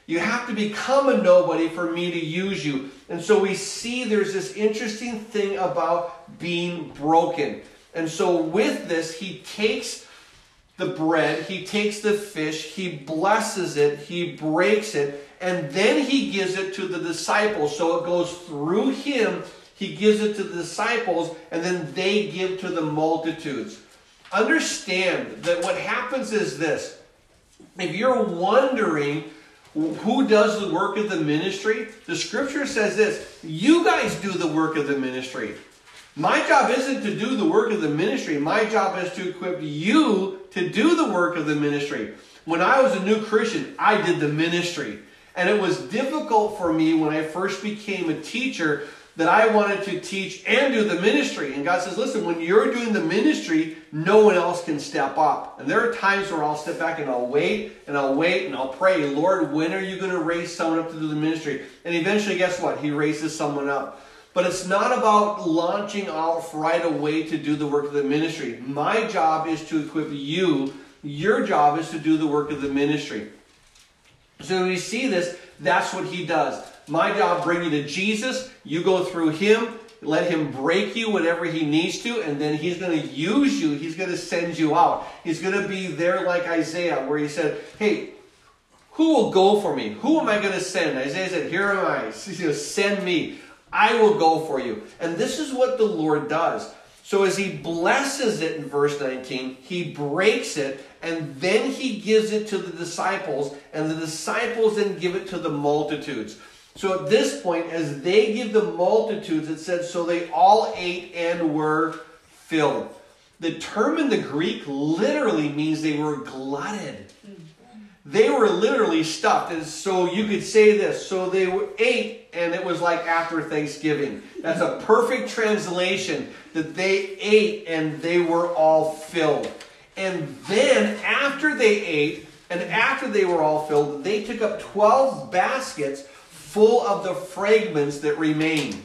You have to become a nobody for me to use you. And so we see there's this interesting thing about being broken. And so with this, he takes the bread, he takes the fish, he blesses it, he breaks it, and then he gives it to the disciples. So it goes through him, he gives it to the disciples, and then they give to the multitudes. Understand that what happens is this. If you're wondering who does the work of the ministry, the scripture says this you guys do the work of the ministry. My job isn't to do the work of the ministry. My job is to equip you to do the work of the ministry. When I was a new Christian, I did the ministry. And it was difficult for me when I first became a teacher that I wanted to teach and do the ministry. And God says, listen, when you're doing the ministry, no one else can step up. And there are times where I'll step back and I'll wait and I'll wait and I'll pray, Lord, when are you going to raise someone up to do the ministry? And eventually, guess what? He raises someone up. But it's not about launching off right away to do the work of the ministry. My job is to equip you. Your job is to do the work of the ministry. So we see this, that's what he does. My job, bring you to Jesus. You go through him. Let him break you whatever he needs to, and then he's going to use you. He's going to send you out. He's going to be there like Isaiah, where he said, Hey, who will go for me? Who am I going to send? Isaiah said, Here am I. Send me. I will go for you. And this is what the Lord does. So as he blesses it in verse 19, he breaks it and then he gives it to the disciples, and the disciples then give it to the multitudes. So at this point, as they give the multitudes, it says, so they all ate and were filled. The term in the Greek literally means they were glutted. They were literally stuffed. And so you could say this. So they ate, and it was like after Thanksgiving. That's a perfect translation that they ate and they were all filled. And then after they ate, and after they were all filled, they took up 12 baskets full of the fragments that remained.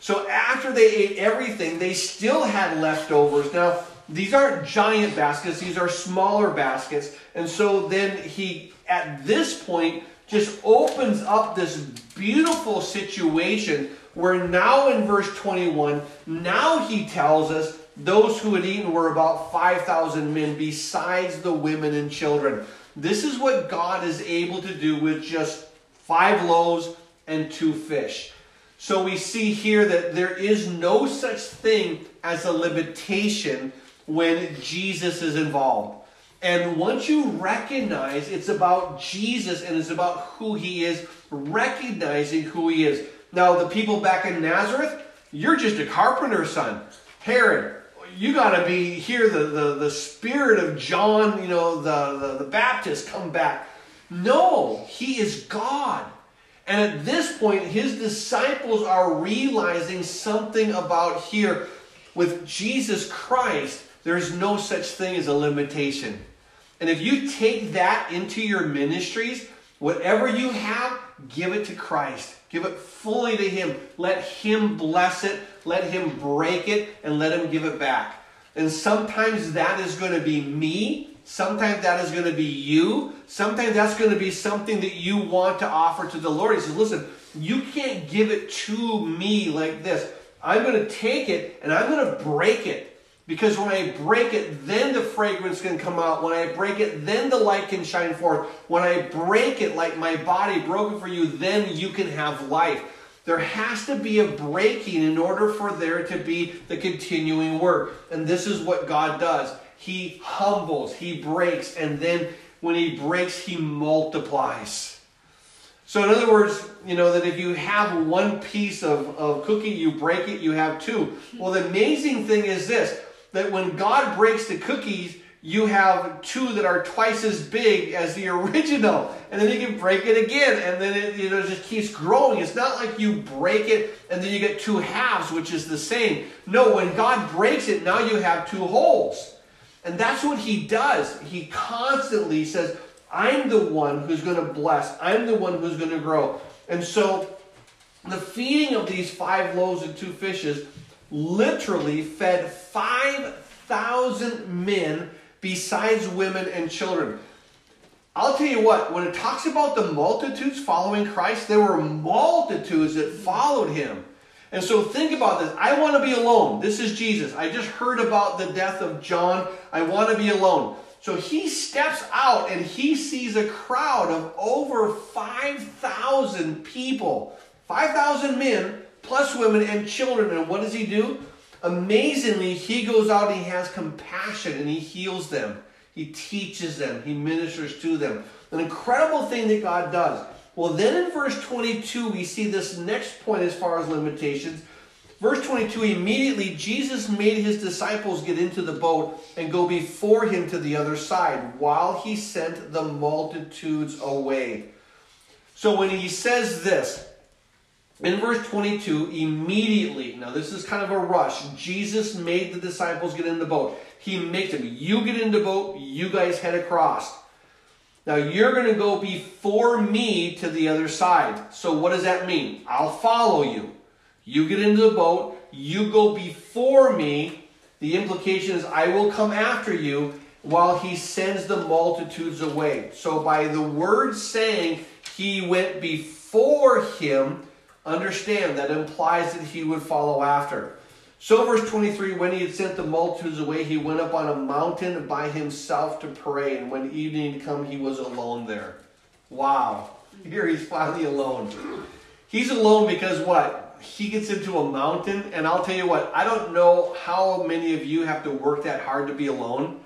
So after they ate everything, they still had leftovers. Now, these aren't giant baskets, these are smaller baskets. And so then he, at this point, just opens up this beautiful situation where now in verse 21, now he tells us those who had eaten were about 5,000 men besides the women and children. This is what God is able to do with just five loaves, and two fish. So we see here that there is no such thing as a limitation when Jesus is involved. And once you recognize it's about Jesus and it's about who he is, recognizing who he is. Now, the people back in Nazareth, you're just a carpenter's son. Herod, you got to be here, the, the, the spirit of John, you know, the, the, the Baptist come back. No, he is God. And at this point, his disciples are realizing something about here. With Jesus Christ, there's no such thing as a limitation. And if you take that into your ministries, whatever you have, give it to Christ. Give it fully to Him. Let Him bless it. Let Him break it and let Him give it back. And sometimes that is going to be me Sometimes that is going to be you. Sometimes that's going to be something that you want to offer to the Lord. He says, listen, you can't give it to me like this. I'm going to take it and I'm going to break it. Because when I break it, then the fragrance can come out. When I break it, then the light can shine forth. When I break it like my body broken for you, then you can have life. There has to be a breaking in order for there to be the continuing work. And this is what God does. He humbles, he breaks, and then when he breaks, he multiplies. So, in other words, you know, that if you have one piece of, of cookie, you break it, you have two. Well, the amazing thing is this that when God breaks the cookies, you have two that are twice as big as the original. And then you can break it again, and then it you know, just keeps growing. It's not like you break it and then you get two halves, which is the same. No, when God breaks it, now you have two wholes. And that's what he does. He constantly says, I'm the one who's going to bless. I'm the one who's going to grow. And so the feeding of these five loaves and two fishes literally fed 5,000 men besides women and children. I'll tell you what, when it talks about the multitudes following Christ, there were multitudes that followed him. And so think about this. I want to be alone. This is Jesus. I just heard about the death of John. I want to be alone. So he steps out and he sees a crowd of over 5,000 people. 5,000 men, plus women and children. And what does he do? Amazingly, he goes out and he has compassion and he heals them. He teaches them. He ministers to them. An incredible thing that God does. Well, then in verse 22, we see this next point as far as limitations. Verse 22 immediately Jesus made his disciples get into the boat and go before him to the other side while he sent the multitudes away. So when he says this, in verse 22, immediately, now this is kind of a rush. Jesus made the disciples get in the boat. He makes them, you get in the boat, you guys head across. Now you're going to go before me to the other side. So what does that mean? I'll follow you. You get into the boat, you go before me. The implication is I will come after you while he sends the multitudes away. So by the word saying he went before him, understand that implies that he would follow after. So, verse 23 when he had sent the multitudes away, he went up on a mountain by himself to pray. And when evening had come, he was alone there. Wow. Here he's finally alone. He's alone because what? He gets into a mountain. And I'll tell you what, I don't know how many of you have to work that hard to be alone.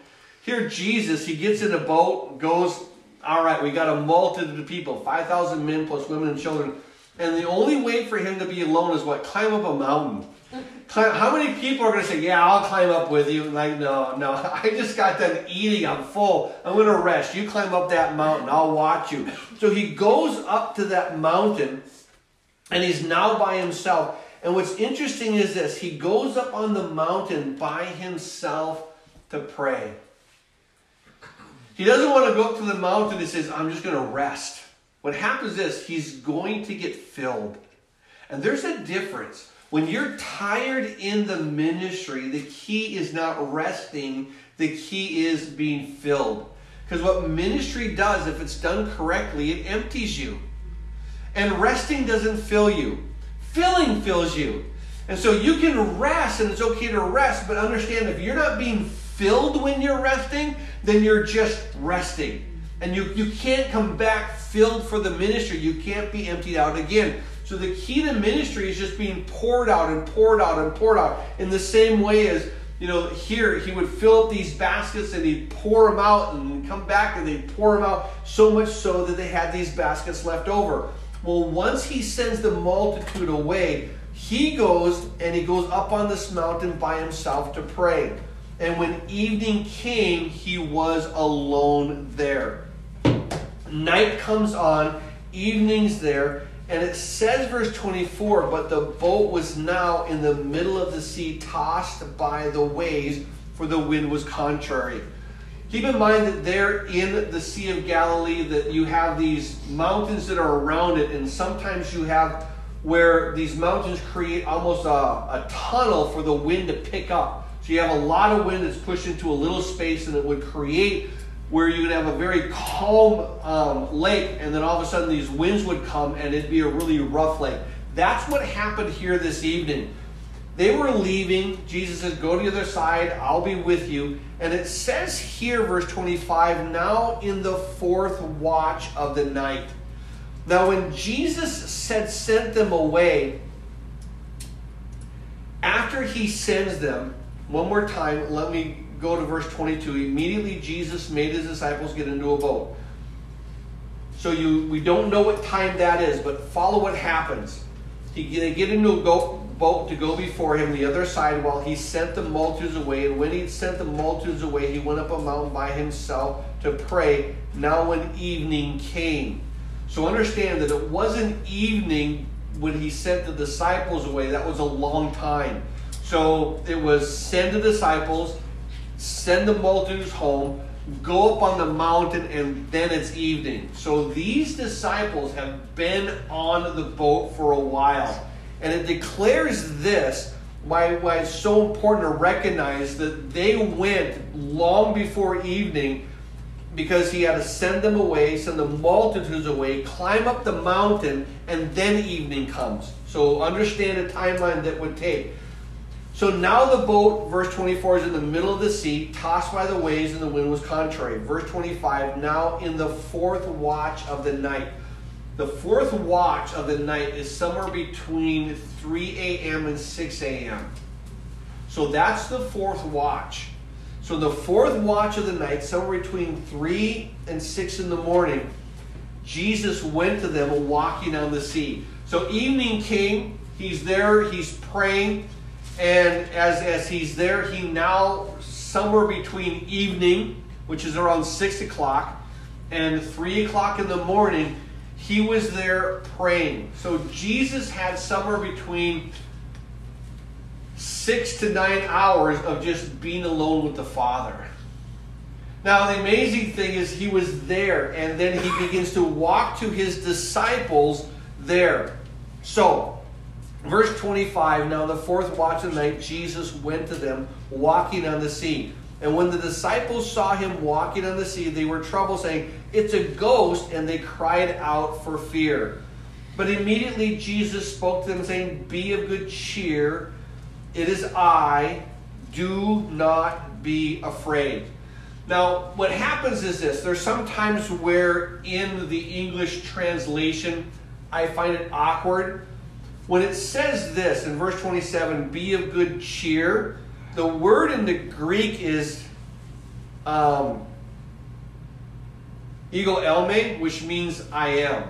Here, Jesus, he gets in a boat, goes, all right, we got a multitude of people, 5,000 men plus women and children. And the only way for him to be alone is what? Climb up a mountain. How many people are going to say, Yeah, I'll climb up with you? Like, no, no, I just got done eating. I'm full. I'm going to rest. You climb up that mountain. I'll watch you. So he goes up to that mountain and he's now by himself. And what's interesting is this he goes up on the mountain by himself to pray. He doesn't want to go up to the mountain and says, I'm just going to rest. What happens is he's going to get filled. And there's a difference when you're tired in the ministry, the key is not resting, the key is being filled. Because what ministry does, if it's done correctly, it empties you. And resting doesn't fill you, filling fills you. And so you can rest, and it's okay to rest, but understand if you're not being filled when you're resting, then you're just resting. And you, you can't come back filled for the ministry. You can't be emptied out again. So the key to ministry is just being poured out and poured out and poured out in the same way as, you know, here he would fill up these baskets and he'd pour them out and come back and they'd pour them out so much so that they had these baskets left over. Well, once he sends the multitude away, he goes and he goes up on this mountain by himself to pray. And when evening came, he was alone there. Night comes on, evening's there, and it says, verse 24, but the boat was now in the middle of the sea, tossed by the waves, for the wind was contrary. Keep in mind that there in the Sea of Galilee that you have these mountains that are around it, and sometimes you have where these mountains create almost a, a tunnel for the wind to pick up. So you have a lot of wind that's pushed into a little space, and it would create where you would have a very calm um, lake, and then all of a sudden these winds would come, and it'd be a really rough lake. That's what happened here this evening. They were leaving. Jesus says, Go to the other side, I'll be with you. And it says here, verse 25, now in the fourth watch of the night. Now, when Jesus said, sent them away, after he sends them, one more time, let me go to verse 22. Immediately Jesus made his disciples get into a boat. So you, we don't know what time that is, but follow what happens. He, they get into a boat to go before him the other side while he sent the multitudes away. And when he sent the multitudes away, he went up a mountain by himself to pray. Now when evening came. So understand that it wasn't evening when he sent the disciples away. That was a long time. So it was send the disciples, send the multitudes home, go up on the mountain, and then it's evening. So these disciples have been on the boat for a while. And it declares this why, why it's so important to recognize that they went long before evening because he had to send them away, send the multitudes away, climb up the mountain, and then evening comes. So understand the timeline that would take. So now the boat, verse 24, is in the middle of the sea, tossed by the waves, and the wind was contrary. Verse 25, now in the fourth watch of the night. The fourth watch of the night is somewhere between 3 a.m. and 6 a.m. So that's the fourth watch. So the fourth watch of the night, somewhere between 3 and 6 in the morning, Jesus went to them walking on the sea. So evening came, he's there, he's praying. And as, as he's there, he now, somewhere between evening, which is around 6 o'clock, and 3 o'clock in the morning, he was there praying. So Jesus had somewhere between six to nine hours of just being alone with the Father. Now, the amazing thing is, he was there, and then he begins to walk to his disciples there. So, verse 25 Now, the fourth watch of the night, Jesus went to them walking on the sea. And when the disciples saw him walking on the sea, they were troubled, saying, It's a ghost, and they cried out for fear. But immediately Jesus spoke to them, saying, Be of good cheer, it is I, do not be afraid. Now, what happens is this there's sometimes where in the English translation I find it awkward. When it says this in verse 27, be of good cheer, the word in the Greek is um, ego eimi, which means I am.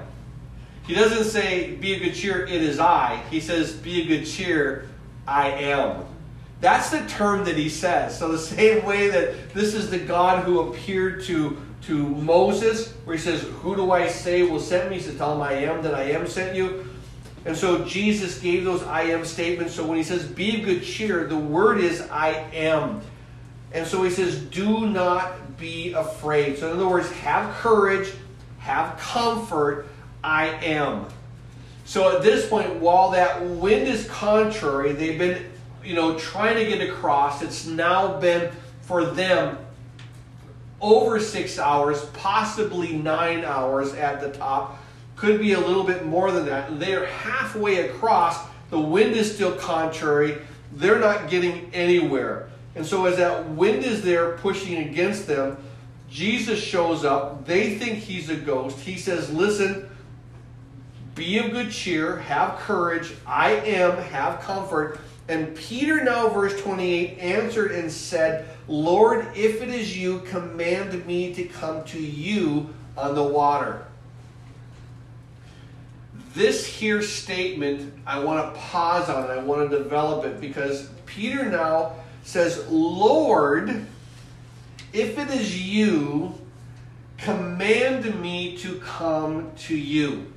He doesn't say, be of good cheer, it is I. He says, be of good cheer, I am. That's the term that he says. So the same way that this is the God who appeared to, to Moses, where he says, Who do I say will send me? He Tell him I am that I am sent you. And so Jesus gave those I am statements. So when he says, Be of good cheer, the word is I am. And so he says, Do not be afraid. So in other words, have courage, have comfort, I am. So at this point, while that wind is contrary, they've been, you know, trying to get across. It's now been for them over six hours, possibly nine hours at the top could be a little bit more than that. They're halfway across. The wind is still contrary. They're not getting anywhere. And so, as that wind is there pushing against them, Jesus shows up. They think he's a ghost. He says, Listen, be of good cheer, have courage. I am, have comfort. And Peter, now, verse 28, answered and said, Lord, if it is you, command me to come to you on the water this here statement, I want to pause on it. I want to develop it because Peter now says, Lord, if it is you, command me to come to you.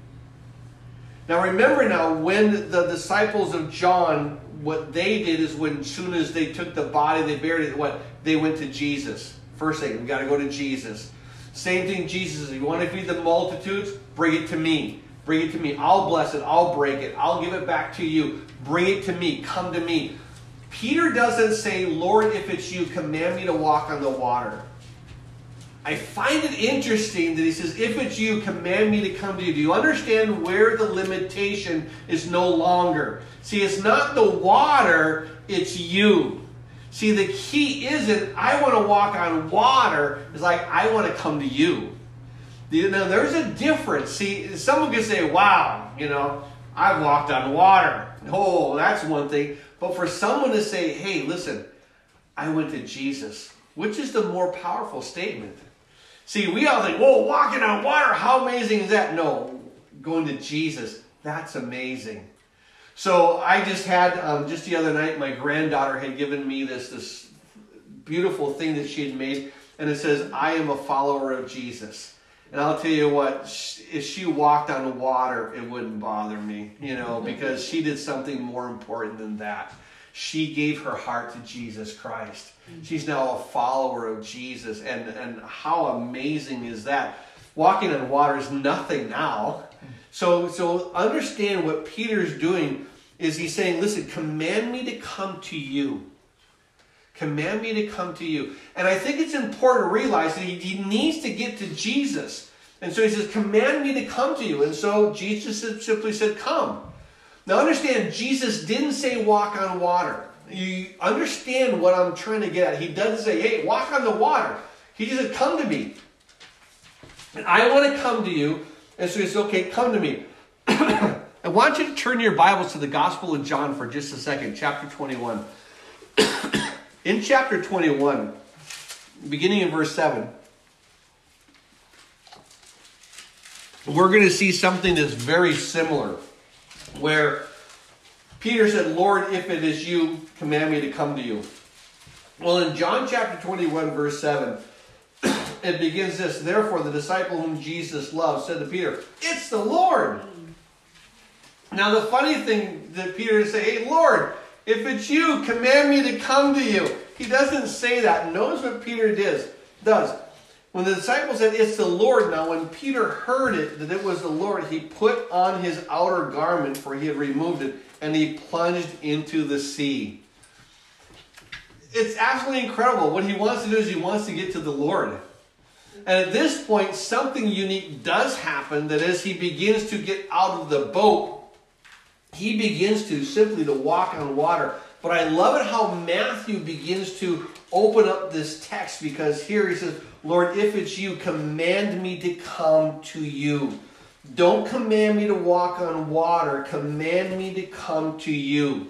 Now remember now, when the disciples of John, what they did is when soon as they took the body, they buried it, what? They went to Jesus. First thing, we got to go to Jesus. Same thing, Jesus, if you want to feed the multitudes, bring it to me. Bring it to me. I'll bless it. I'll break it. I'll give it back to you. Bring it to me. Come to me. Peter doesn't say, Lord, if it's you, command me to walk on the water. I find it interesting that he says, if it's you, command me to come to you. Do you understand where the limitation is no longer? See, it's not the water, it's you. See, the key isn't, I want to walk on water. It's like, I want to come to you. You know, there's a difference. See, someone could say, wow, you know, I've walked on water. Oh, that's one thing. But for someone to say, hey, listen, I went to Jesus, which is the more powerful statement? See, we all think, whoa, walking on water, how amazing is that? No, going to Jesus, that's amazing. So I just had, um, just the other night, my granddaughter had given me this, this beautiful thing that she had made, and it says, I am a follower of Jesus. And I'll tell you what, if she walked on the water, it wouldn't bother me, you know, mm-hmm. because she did something more important than that. She gave her heart to Jesus Christ. Mm-hmm. She's now a follower of Jesus. And, and how amazing is that? Walking on water is nothing now. Mm-hmm. So, so understand what Peter's doing is he's saying, listen, command me to come to you. Command me to come to you. And I think it's important to realize that he, he needs to get to Jesus. And so he says, Command me to come to you. And so Jesus simply said, Come. Now understand, Jesus didn't say walk on water. You understand what I'm trying to get at. He doesn't say, Hey, walk on the water. He just said, Come to me. And I want to come to you. And so he says, Okay, come to me. I want you to turn your Bibles to the Gospel of John for just a second, chapter 21. In chapter 21, beginning in verse 7, we're going to see something that's very similar. Where Peter said, Lord, if it is you, command me to come to you. Well, in John chapter 21, verse 7, it begins this Therefore, the disciple whom Jesus loved said to Peter, It's the Lord. Now, the funny thing that Peter say, Hey, Lord, if it's you, command me to come to you. He doesn't say that. Notice what Peter does. does. When the disciple said, It's the Lord, now when Peter heard it, that it was the Lord, he put on his outer garment, for he had removed it, and he plunged into the sea. It's absolutely incredible. What he wants to do is he wants to get to the Lord. And at this point, something unique does happen that as he begins to get out of the boat, he begins to simply to walk on water. But I love it how Matthew begins to open up this text because here he says, Lord, if it's you, command me to come to you. Don't command me to walk on water. Command me to come to you.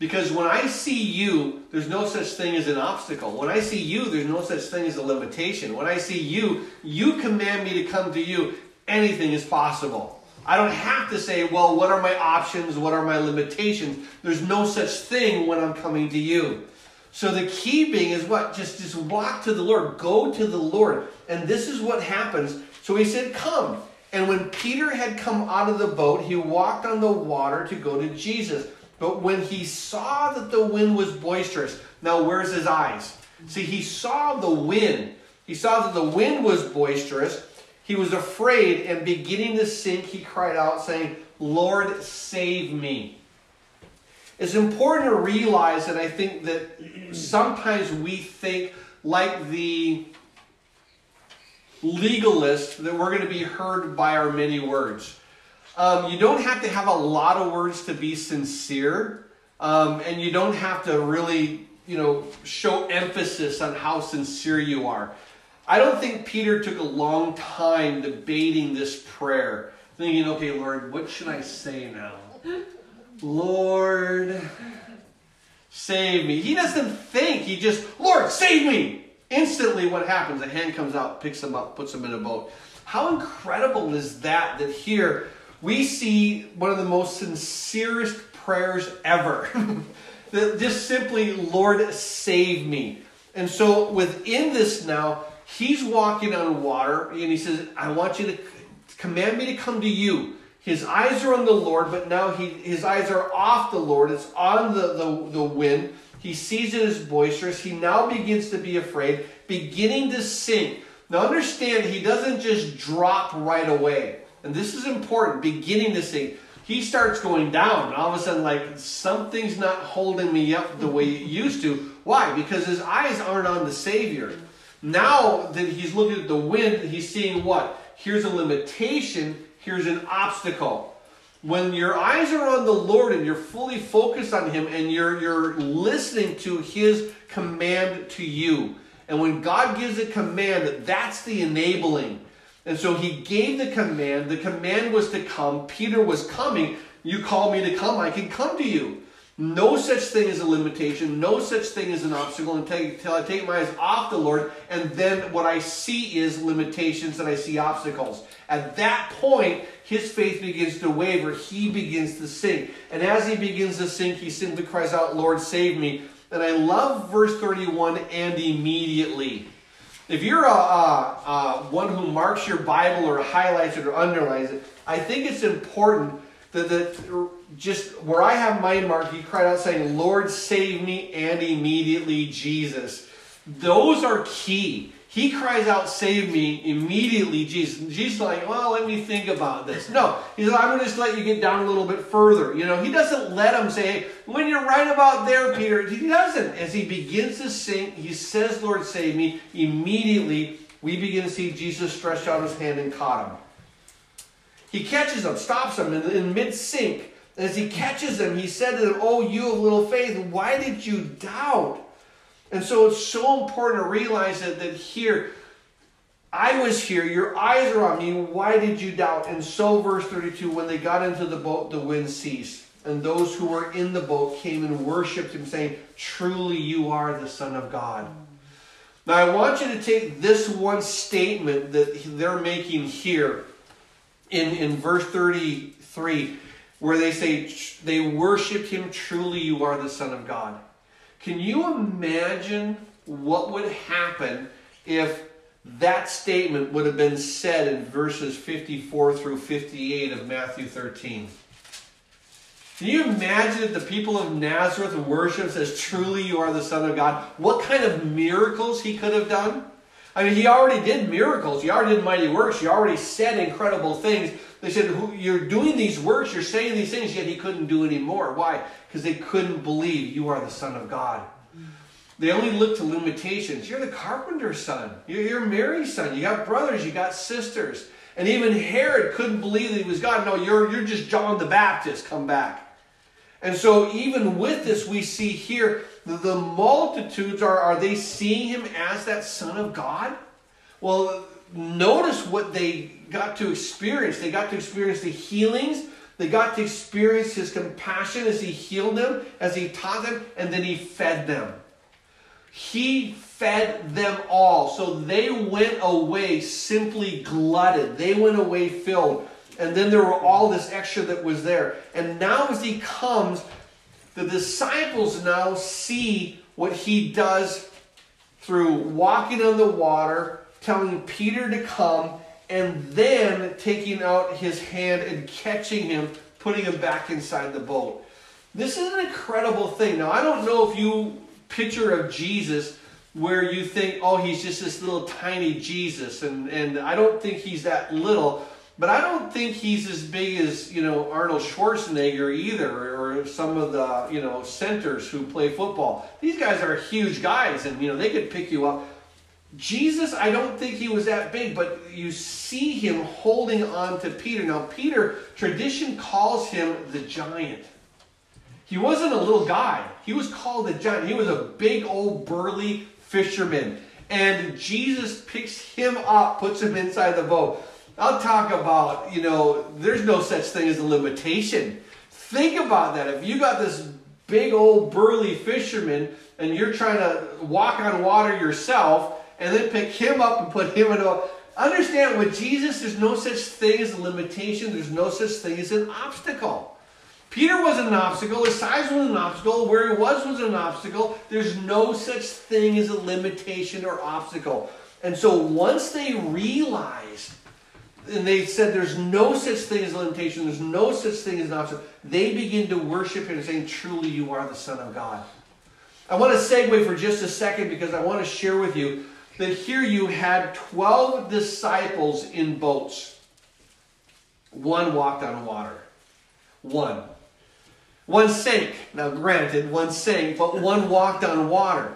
Because when I see you, there's no such thing as an obstacle. When I see you, there's no such thing as a limitation. When I see you, you command me to come to you. Anything is possible. I don't have to say, well, what are my options? What are my limitations? There's no such thing when I'm coming to you. So the key being is what? Just, just walk to the Lord. Go to the Lord. And this is what happens. So he said, come. And when Peter had come out of the boat, he walked on the water to go to Jesus. But when he saw that the wind was boisterous, now where's his eyes? See, he saw the wind. He saw that the wind was boisterous. He was afraid and beginning to sink, he cried out, saying, Lord, save me. It's important to realize that I think that sometimes we think like the legalist that we're going to be heard by our many words. Um, you don't have to have a lot of words to be sincere, um, and you don't have to really, you know, show emphasis on how sincere you are. I don't think Peter took a long time debating this prayer, thinking, okay, Lord, what should I say now? Lord, save me. He doesn't think, he just, Lord, save me. Instantly, what happens? A hand comes out, picks him up, puts him in a boat. How incredible is that? That here we see one of the most sincerest prayers ever. that just simply, Lord, save me. And so within this now, He's walking on water and he says, I want you to command me to come to you. His eyes are on the Lord, but now he, his eyes are off the Lord. It's on the, the, the wind. He sees it as boisterous. He now begins to be afraid, beginning to sink. Now understand, he doesn't just drop right away. And this is important, beginning to sink. He starts going down. All of a sudden, like, something's not holding me up the way it used to. Why? Because his eyes aren't on the Savior. Now that he's looking at the wind, he's seeing what? Here's a limitation, here's an obstacle. When your eyes are on the Lord and you're fully focused on Him and you're, you're listening to His command to you, and when God gives a command, that's the enabling. And so He gave the command. The command was to come. Peter was coming. You call me to come, I can come to you. No such thing as a limitation, no such thing as an obstacle until I take my eyes off the Lord, and then what I see is limitations and I see obstacles. At that point, his faith begins to waver, he begins to sink. And as he begins to sink, he simply cries out, Lord, save me. And I love verse 31 and immediately. If you're a, a, a one who marks your Bible or highlights it or underlines it, I think it's important that, that just where I have my mark, he cried out saying, Lord, save me, and immediately Jesus. Those are key. He cries out, save me, immediately Jesus. And Jesus like, well, let me think about this. No, he's like, I'm going to just let you get down a little bit further. You know, he doesn't let him say, hey, when you're right about there, Peter, he doesn't. As he begins to sing, he says, Lord, save me. Immediately, we begin to see Jesus stretch out his hand and caught him. He catches him, stops him in, in mid sink. As he catches them, he said to them, Oh, you of little faith, why did you doubt? And so it's so important to realize that, that here, I was here, your eyes are on me, why did you doubt? And so, verse 32, when they got into the boat, the wind ceased. And those who were in the boat came and worshipped him, saying, Truly you are the Son of God. Now, I want you to take this one statement that they're making here in, in verse 33 where they say they worshiped him truly you are the son of god can you imagine what would happen if that statement would have been said in verses 54 through 58 of Matthew 13. Can you imagine if the people of Nazareth worships as truly you are the Son of God? What kind of miracles he could have done? I mean, he already did miracles. He already did mighty works. He already said incredible things. They said, You're doing these works, you're saying these things, yet he couldn't do any more. Why? Because they couldn't believe you are the Son of God. They only looked to limitations. You're the carpenter's son. You're Mary's son. You got brothers, you got sisters. And even Herod couldn't believe that he was God. No, you're, you're just John the Baptist. Come back. And so, even with this, we see here the multitudes are, are they seeing him as that Son of God? Well, notice what they got to experience. They got to experience the healings. They got to experience his compassion as he healed them, as he taught them, and then he fed them. He fed them all. So they went away simply glutted. They went away filled. And then there were all this extra that was there. And now as he comes, the disciples now see what he does through walking on the water, telling Peter to come, and then taking out his hand and catching him, putting him back inside the boat. This is an incredible thing. Now, I don't know if you picture of Jesus where you think, oh, he's just this little tiny Jesus, and, and I don't think he's that little. But I don't think he's as big as, you know, Arnold Schwarzenegger either, or some of the, you know, centers who play football. These guys are huge guys, and, you know, they could pick you up. Jesus, I don't think he was that big, but you see him holding on to Peter. Now, Peter, tradition calls him the giant. He wasn't a little guy. He was called a giant. He was a big old burly fisherman. And Jesus picks him up, puts him inside the boat. I'll talk about, you know, there's no such thing as a limitation. Think about that. If you got this big old burly fisherman and you're trying to walk on water yourself and then pick him up and put him in a understand with Jesus there's no such thing as a limitation, there's no such thing as an obstacle. Peter was an obstacle, his size was an obstacle, where he was was an obstacle. There's no such thing as a limitation or obstacle. And so once they realized and they said there's no such thing as a limitation, there's no such thing as an obstacle. They begin to worship him, saying, Truly, you are the Son of God. I want to segue for just a second because I want to share with you that here you had 12 disciples in boats. One walked on water. One. One sank. Now, granted, one sank, but one walked on water.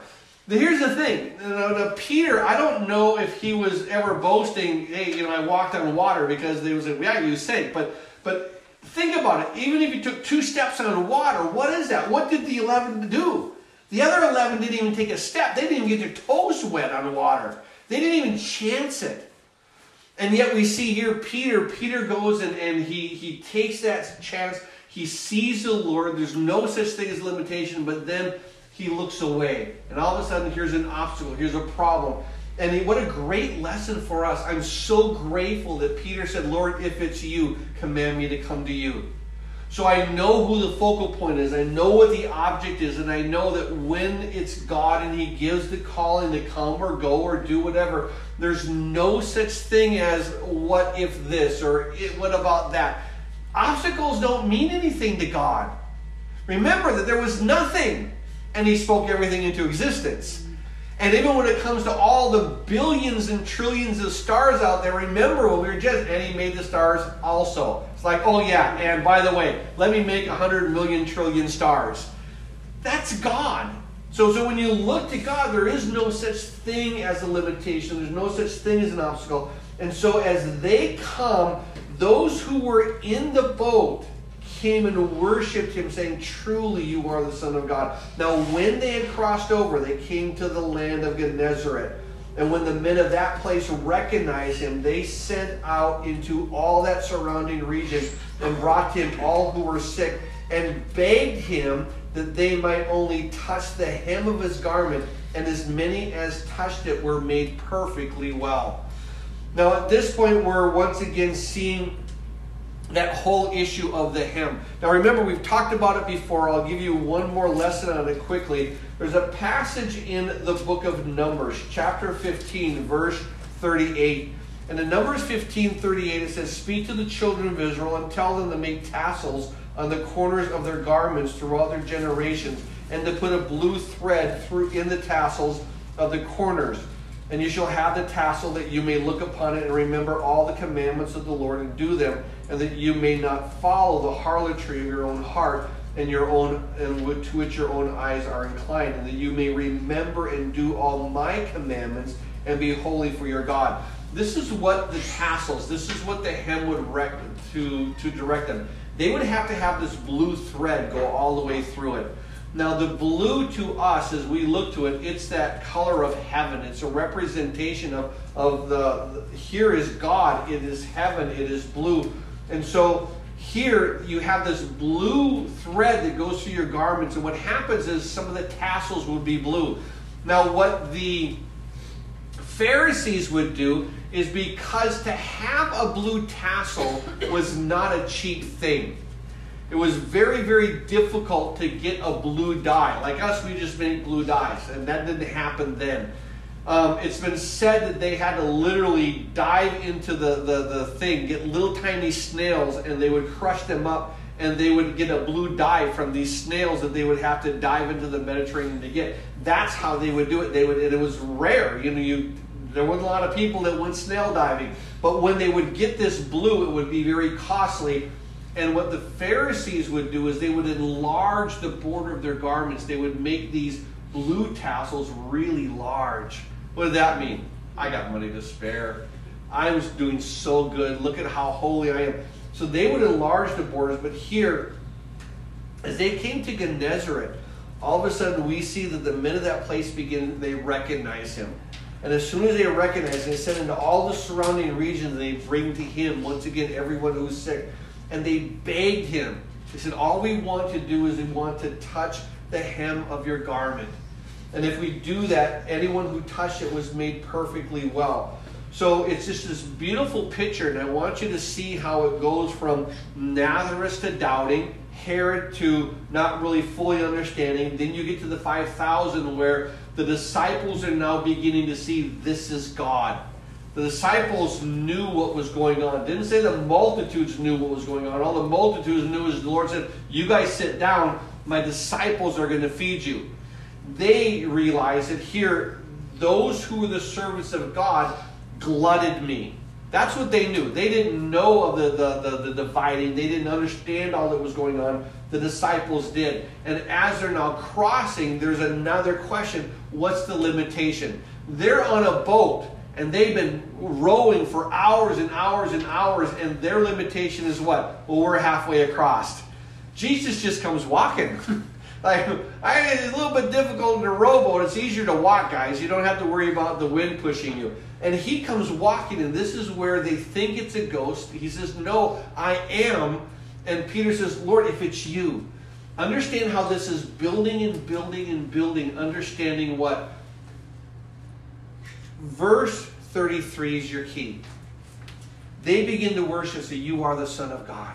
Here's the thing. Now, Peter, I don't know if he was ever boasting, hey, you know, I walked on water because they was like, yeah, you sank. But, but think about it. Even if you took two steps on water, what is that? What did the 11 do? The other 11 didn't even take a step. They didn't even get their toes wet on water. They didn't even chance it. And yet we see here Peter, Peter goes and, and he, he takes that chance. He sees the Lord. There's no such thing as limitation, but then he looks away. And all of a sudden, here's an obstacle, here's a problem. And he, what a great lesson for us. I'm so grateful that Peter said, Lord, if it's you, command me to come to you. So I know who the focal point is. I know what the object is. And I know that when it's God and He gives the calling to come or go or do whatever, there's no such thing as what if this or what about that. Obstacles don't mean anything to God. Remember that there was nothing and he spoke everything into existence. And even when it comes to all the billions and trillions of stars out there, remember when we were just, and he made the stars also. It's like, oh yeah, and by the way, let me make a hundred million trillion stars. That's God. So, so when you look to God, there is no such thing as a limitation. There's no such thing as an obstacle. And so as they come, those who were in the boat came and worshiped him, saying, Truly you are the Son of God. Now, when they had crossed over, they came to the land of Gennesaret. And when the men of that place recognized him, they sent out into all that surrounding region and brought him all who were sick and begged him that they might only touch the hem of his garment, and as many as touched it were made perfectly well. Now, at this point, we're once again seeing that whole issue of the hem. Now remember, we've talked about it before. I'll give you one more lesson on it quickly. There's a passage in the book of Numbers, chapter 15, verse 38. And in Numbers 15 38, it says, Speak to the children of Israel and tell them to make tassels on the corners of their garments throughout their generations, and to put a blue thread through in the tassels of the corners. And you shall have the tassel that you may look upon it and remember all the commandments of the Lord and do them, and that you may not follow the harlotry of your own heart and your own and to which your own eyes are inclined, and that you may remember and do all my commandments and be holy for your God. This is what the tassels, this is what the hem would rec- to, to direct them. They would have to have this blue thread go all the way through it. Now, the blue to us, as we look to it, it's that color of heaven. It's a representation of, of the, here is God, it is heaven, it is blue. And so here you have this blue thread that goes through your garments, and what happens is some of the tassels would be blue. Now, what the Pharisees would do is because to have a blue tassel was not a cheap thing. It was very, very difficult to get a blue dye. Like us, we just make blue dyes, and that didn't happen then. Um, it's been said that they had to literally dive into the, the, the thing, get little tiny snails, and they would crush them up, and they would get a blue dye from these snails that they would have to dive into the Mediterranean to get. That's how they would do it. They would, and it was rare. You know, you there wasn't a lot of people that went snail diving, but when they would get this blue, it would be very costly. And what the Pharisees would do is they would enlarge the border of their garments. They would make these blue tassels really large. What did that mean? I got money to spare. I was doing so good. Look at how holy I am. So they would enlarge the borders, but here, as they came to Gennesaret, all of a sudden we see that the men of that place begin, they recognize him. And as soon as they recognize, they send into all the surrounding regions, they bring to him, once again, everyone who's sick. And they begged him. They said, All we want to do is we want to touch the hem of your garment. And if we do that, anyone who touched it was made perfectly well. So it's just this beautiful picture, and I want you to see how it goes from Nazareth to doubting, Herod to not really fully understanding. Then you get to the 5,000 where the disciples are now beginning to see this is God. The disciples knew what was going on. It didn't say the multitudes knew what was going on. All the multitudes knew is the Lord said, You guys sit down, my disciples are going to feed you. They realized that here, those who were the servants of God glutted me. That's what they knew. They didn't know of the, the, the, the, dividing. They didn't understand all that was going on. The disciples did. And as they're now crossing, there's another question. What's the limitation? They're on a boat and they've been rowing for hours and hours and hours, and their limitation is what? Well, we're halfway across. Jesus just comes walking. like, I, it's a little bit difficult in a rowboat. It's easier to walk, guys. You don't have to worry about the wind pushing you. And he comes walking, and this is where they think it's a ghost. He says, No, I am. And Peter says, Lord, if it's you, understand how this is building and building and building, understanding what? Verse 33 is your key. They begin to worship, say, You are the Son of God.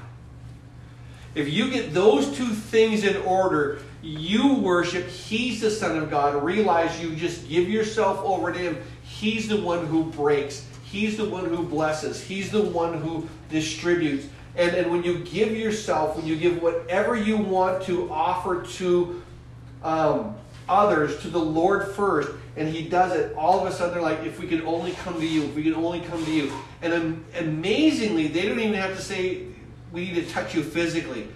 If you get those two things in order, you worship, He's the Son of God. Realize you just give yourself over to Him. He's the one who breaks. He's the one who blesses. He's the one who distributes. And, and when you give yourself, when you give whatever you want to offer to um, others, to the Lord first, and He does it, all of a sudden they're like, if we could only come to you, if we could only come to you. And um, amazingly, they don't even have to say, we need to touch you physically.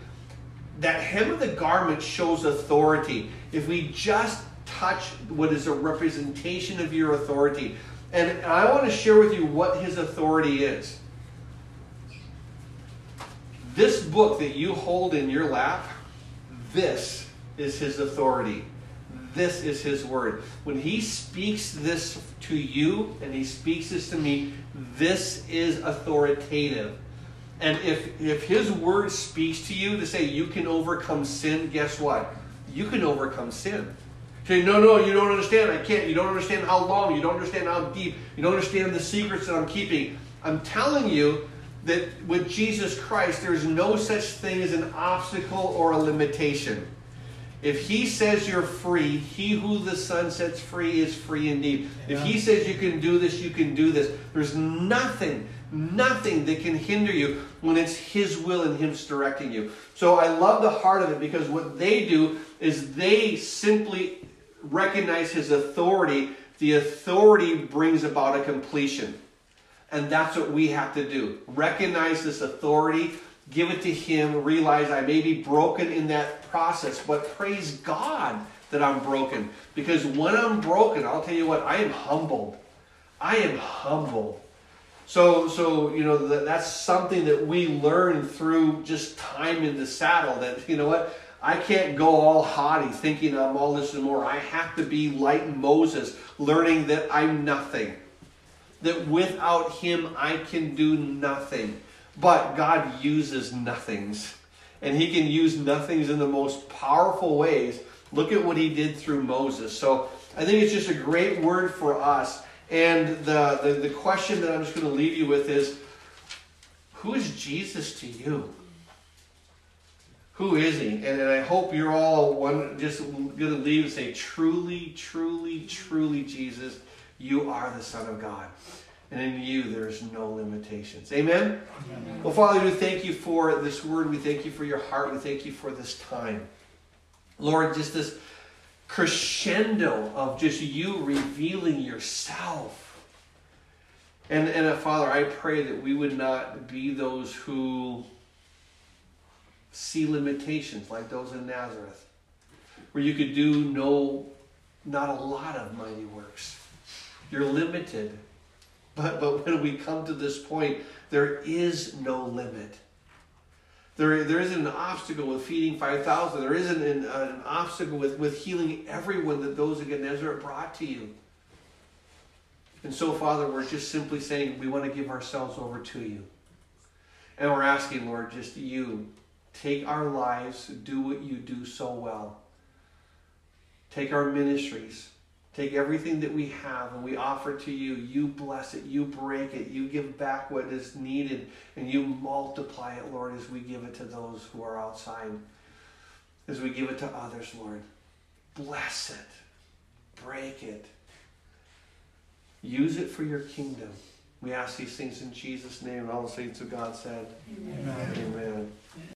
That hem of the garment shows authority. If we just touch what is a representation of your authority. And I want to share with you what his authority is. This book that you hold in your lap, this is his authority. This is his word. When he speaks this to you and he speaks this to me, this is authoritative. And if, if his word speaks to you to say you can overcome sin, guess what? You can overcome sin. Say, no, no, you don't understand. I can't. You don't understand how long. You don't understand how deep. You don't understand the secrets that I'm keeping. I'm telling you that with Jesus Christ, there's no such thing as an obstacle or a limitation. If he says you're free, he who the Son sets free is free indeed. Yeah. If he says you can do this, you can do this. There's nothing, nothing that can hinder you when it's his will and him's directing you. So I love the heart of it because what they do is they simply recognize his authority. The authority brings about a completion. And that's what we have to do. Recognize this authority give it to Him, realize I may be broken in that process, but praise God that I'm broken. Because when I'm broken, I'll tell you what, I am humbled. I am humbled. So, so you know, that, that's something that we learn through just time in the saddle. That, you know what, I can't go all haughty thinking I'm all this and more. I have to be like Moses, learning that I'm nothing. That without him, I can do nothing. But God uses nothings. And he can use nothings in the most powerful ways. Look at what he did through Moses. So I think it's just a great word for us. And the, the, the question that I'm just going to leave you with is who is Jesus to you? Who is he? And, and I hope you're all one, just going to leave and say, truly, truly, truly, Jesus, you are the Son of God and in you there's no limitations. Amen? Amen? Well, Father, we thank you for this word. We thank you for your heart. We thank you for this time. Lord, just this crescendo of just you revealing yourself. And, and uh, Father, I pray that we would not be those who see limitations like those in Nazareth, where you could do no, not a lot of mighty works. You're limited but, but when we come to this point, there is no limit. There, there isn't an obstacle with feeding 5,000. There isn't an, an, obstacle with, with healing everyone that those Gennesaret brought to you. And so, Father, we're just simply saying we want to give ourselves over to you. And we're asking, Lord, just you, take our lives, do what you do so well. Take our ministries, Take everything that we have and we offer to you. You bless it. You break it. You give back what is needed. And you multiply it, Lord, as we give it to those who are outside. As we give it to others, Lord. Bless it. Break it. Use it for your kingdom. We ask these things in Jesus' name. And all the saints of God said, Amen. Amen.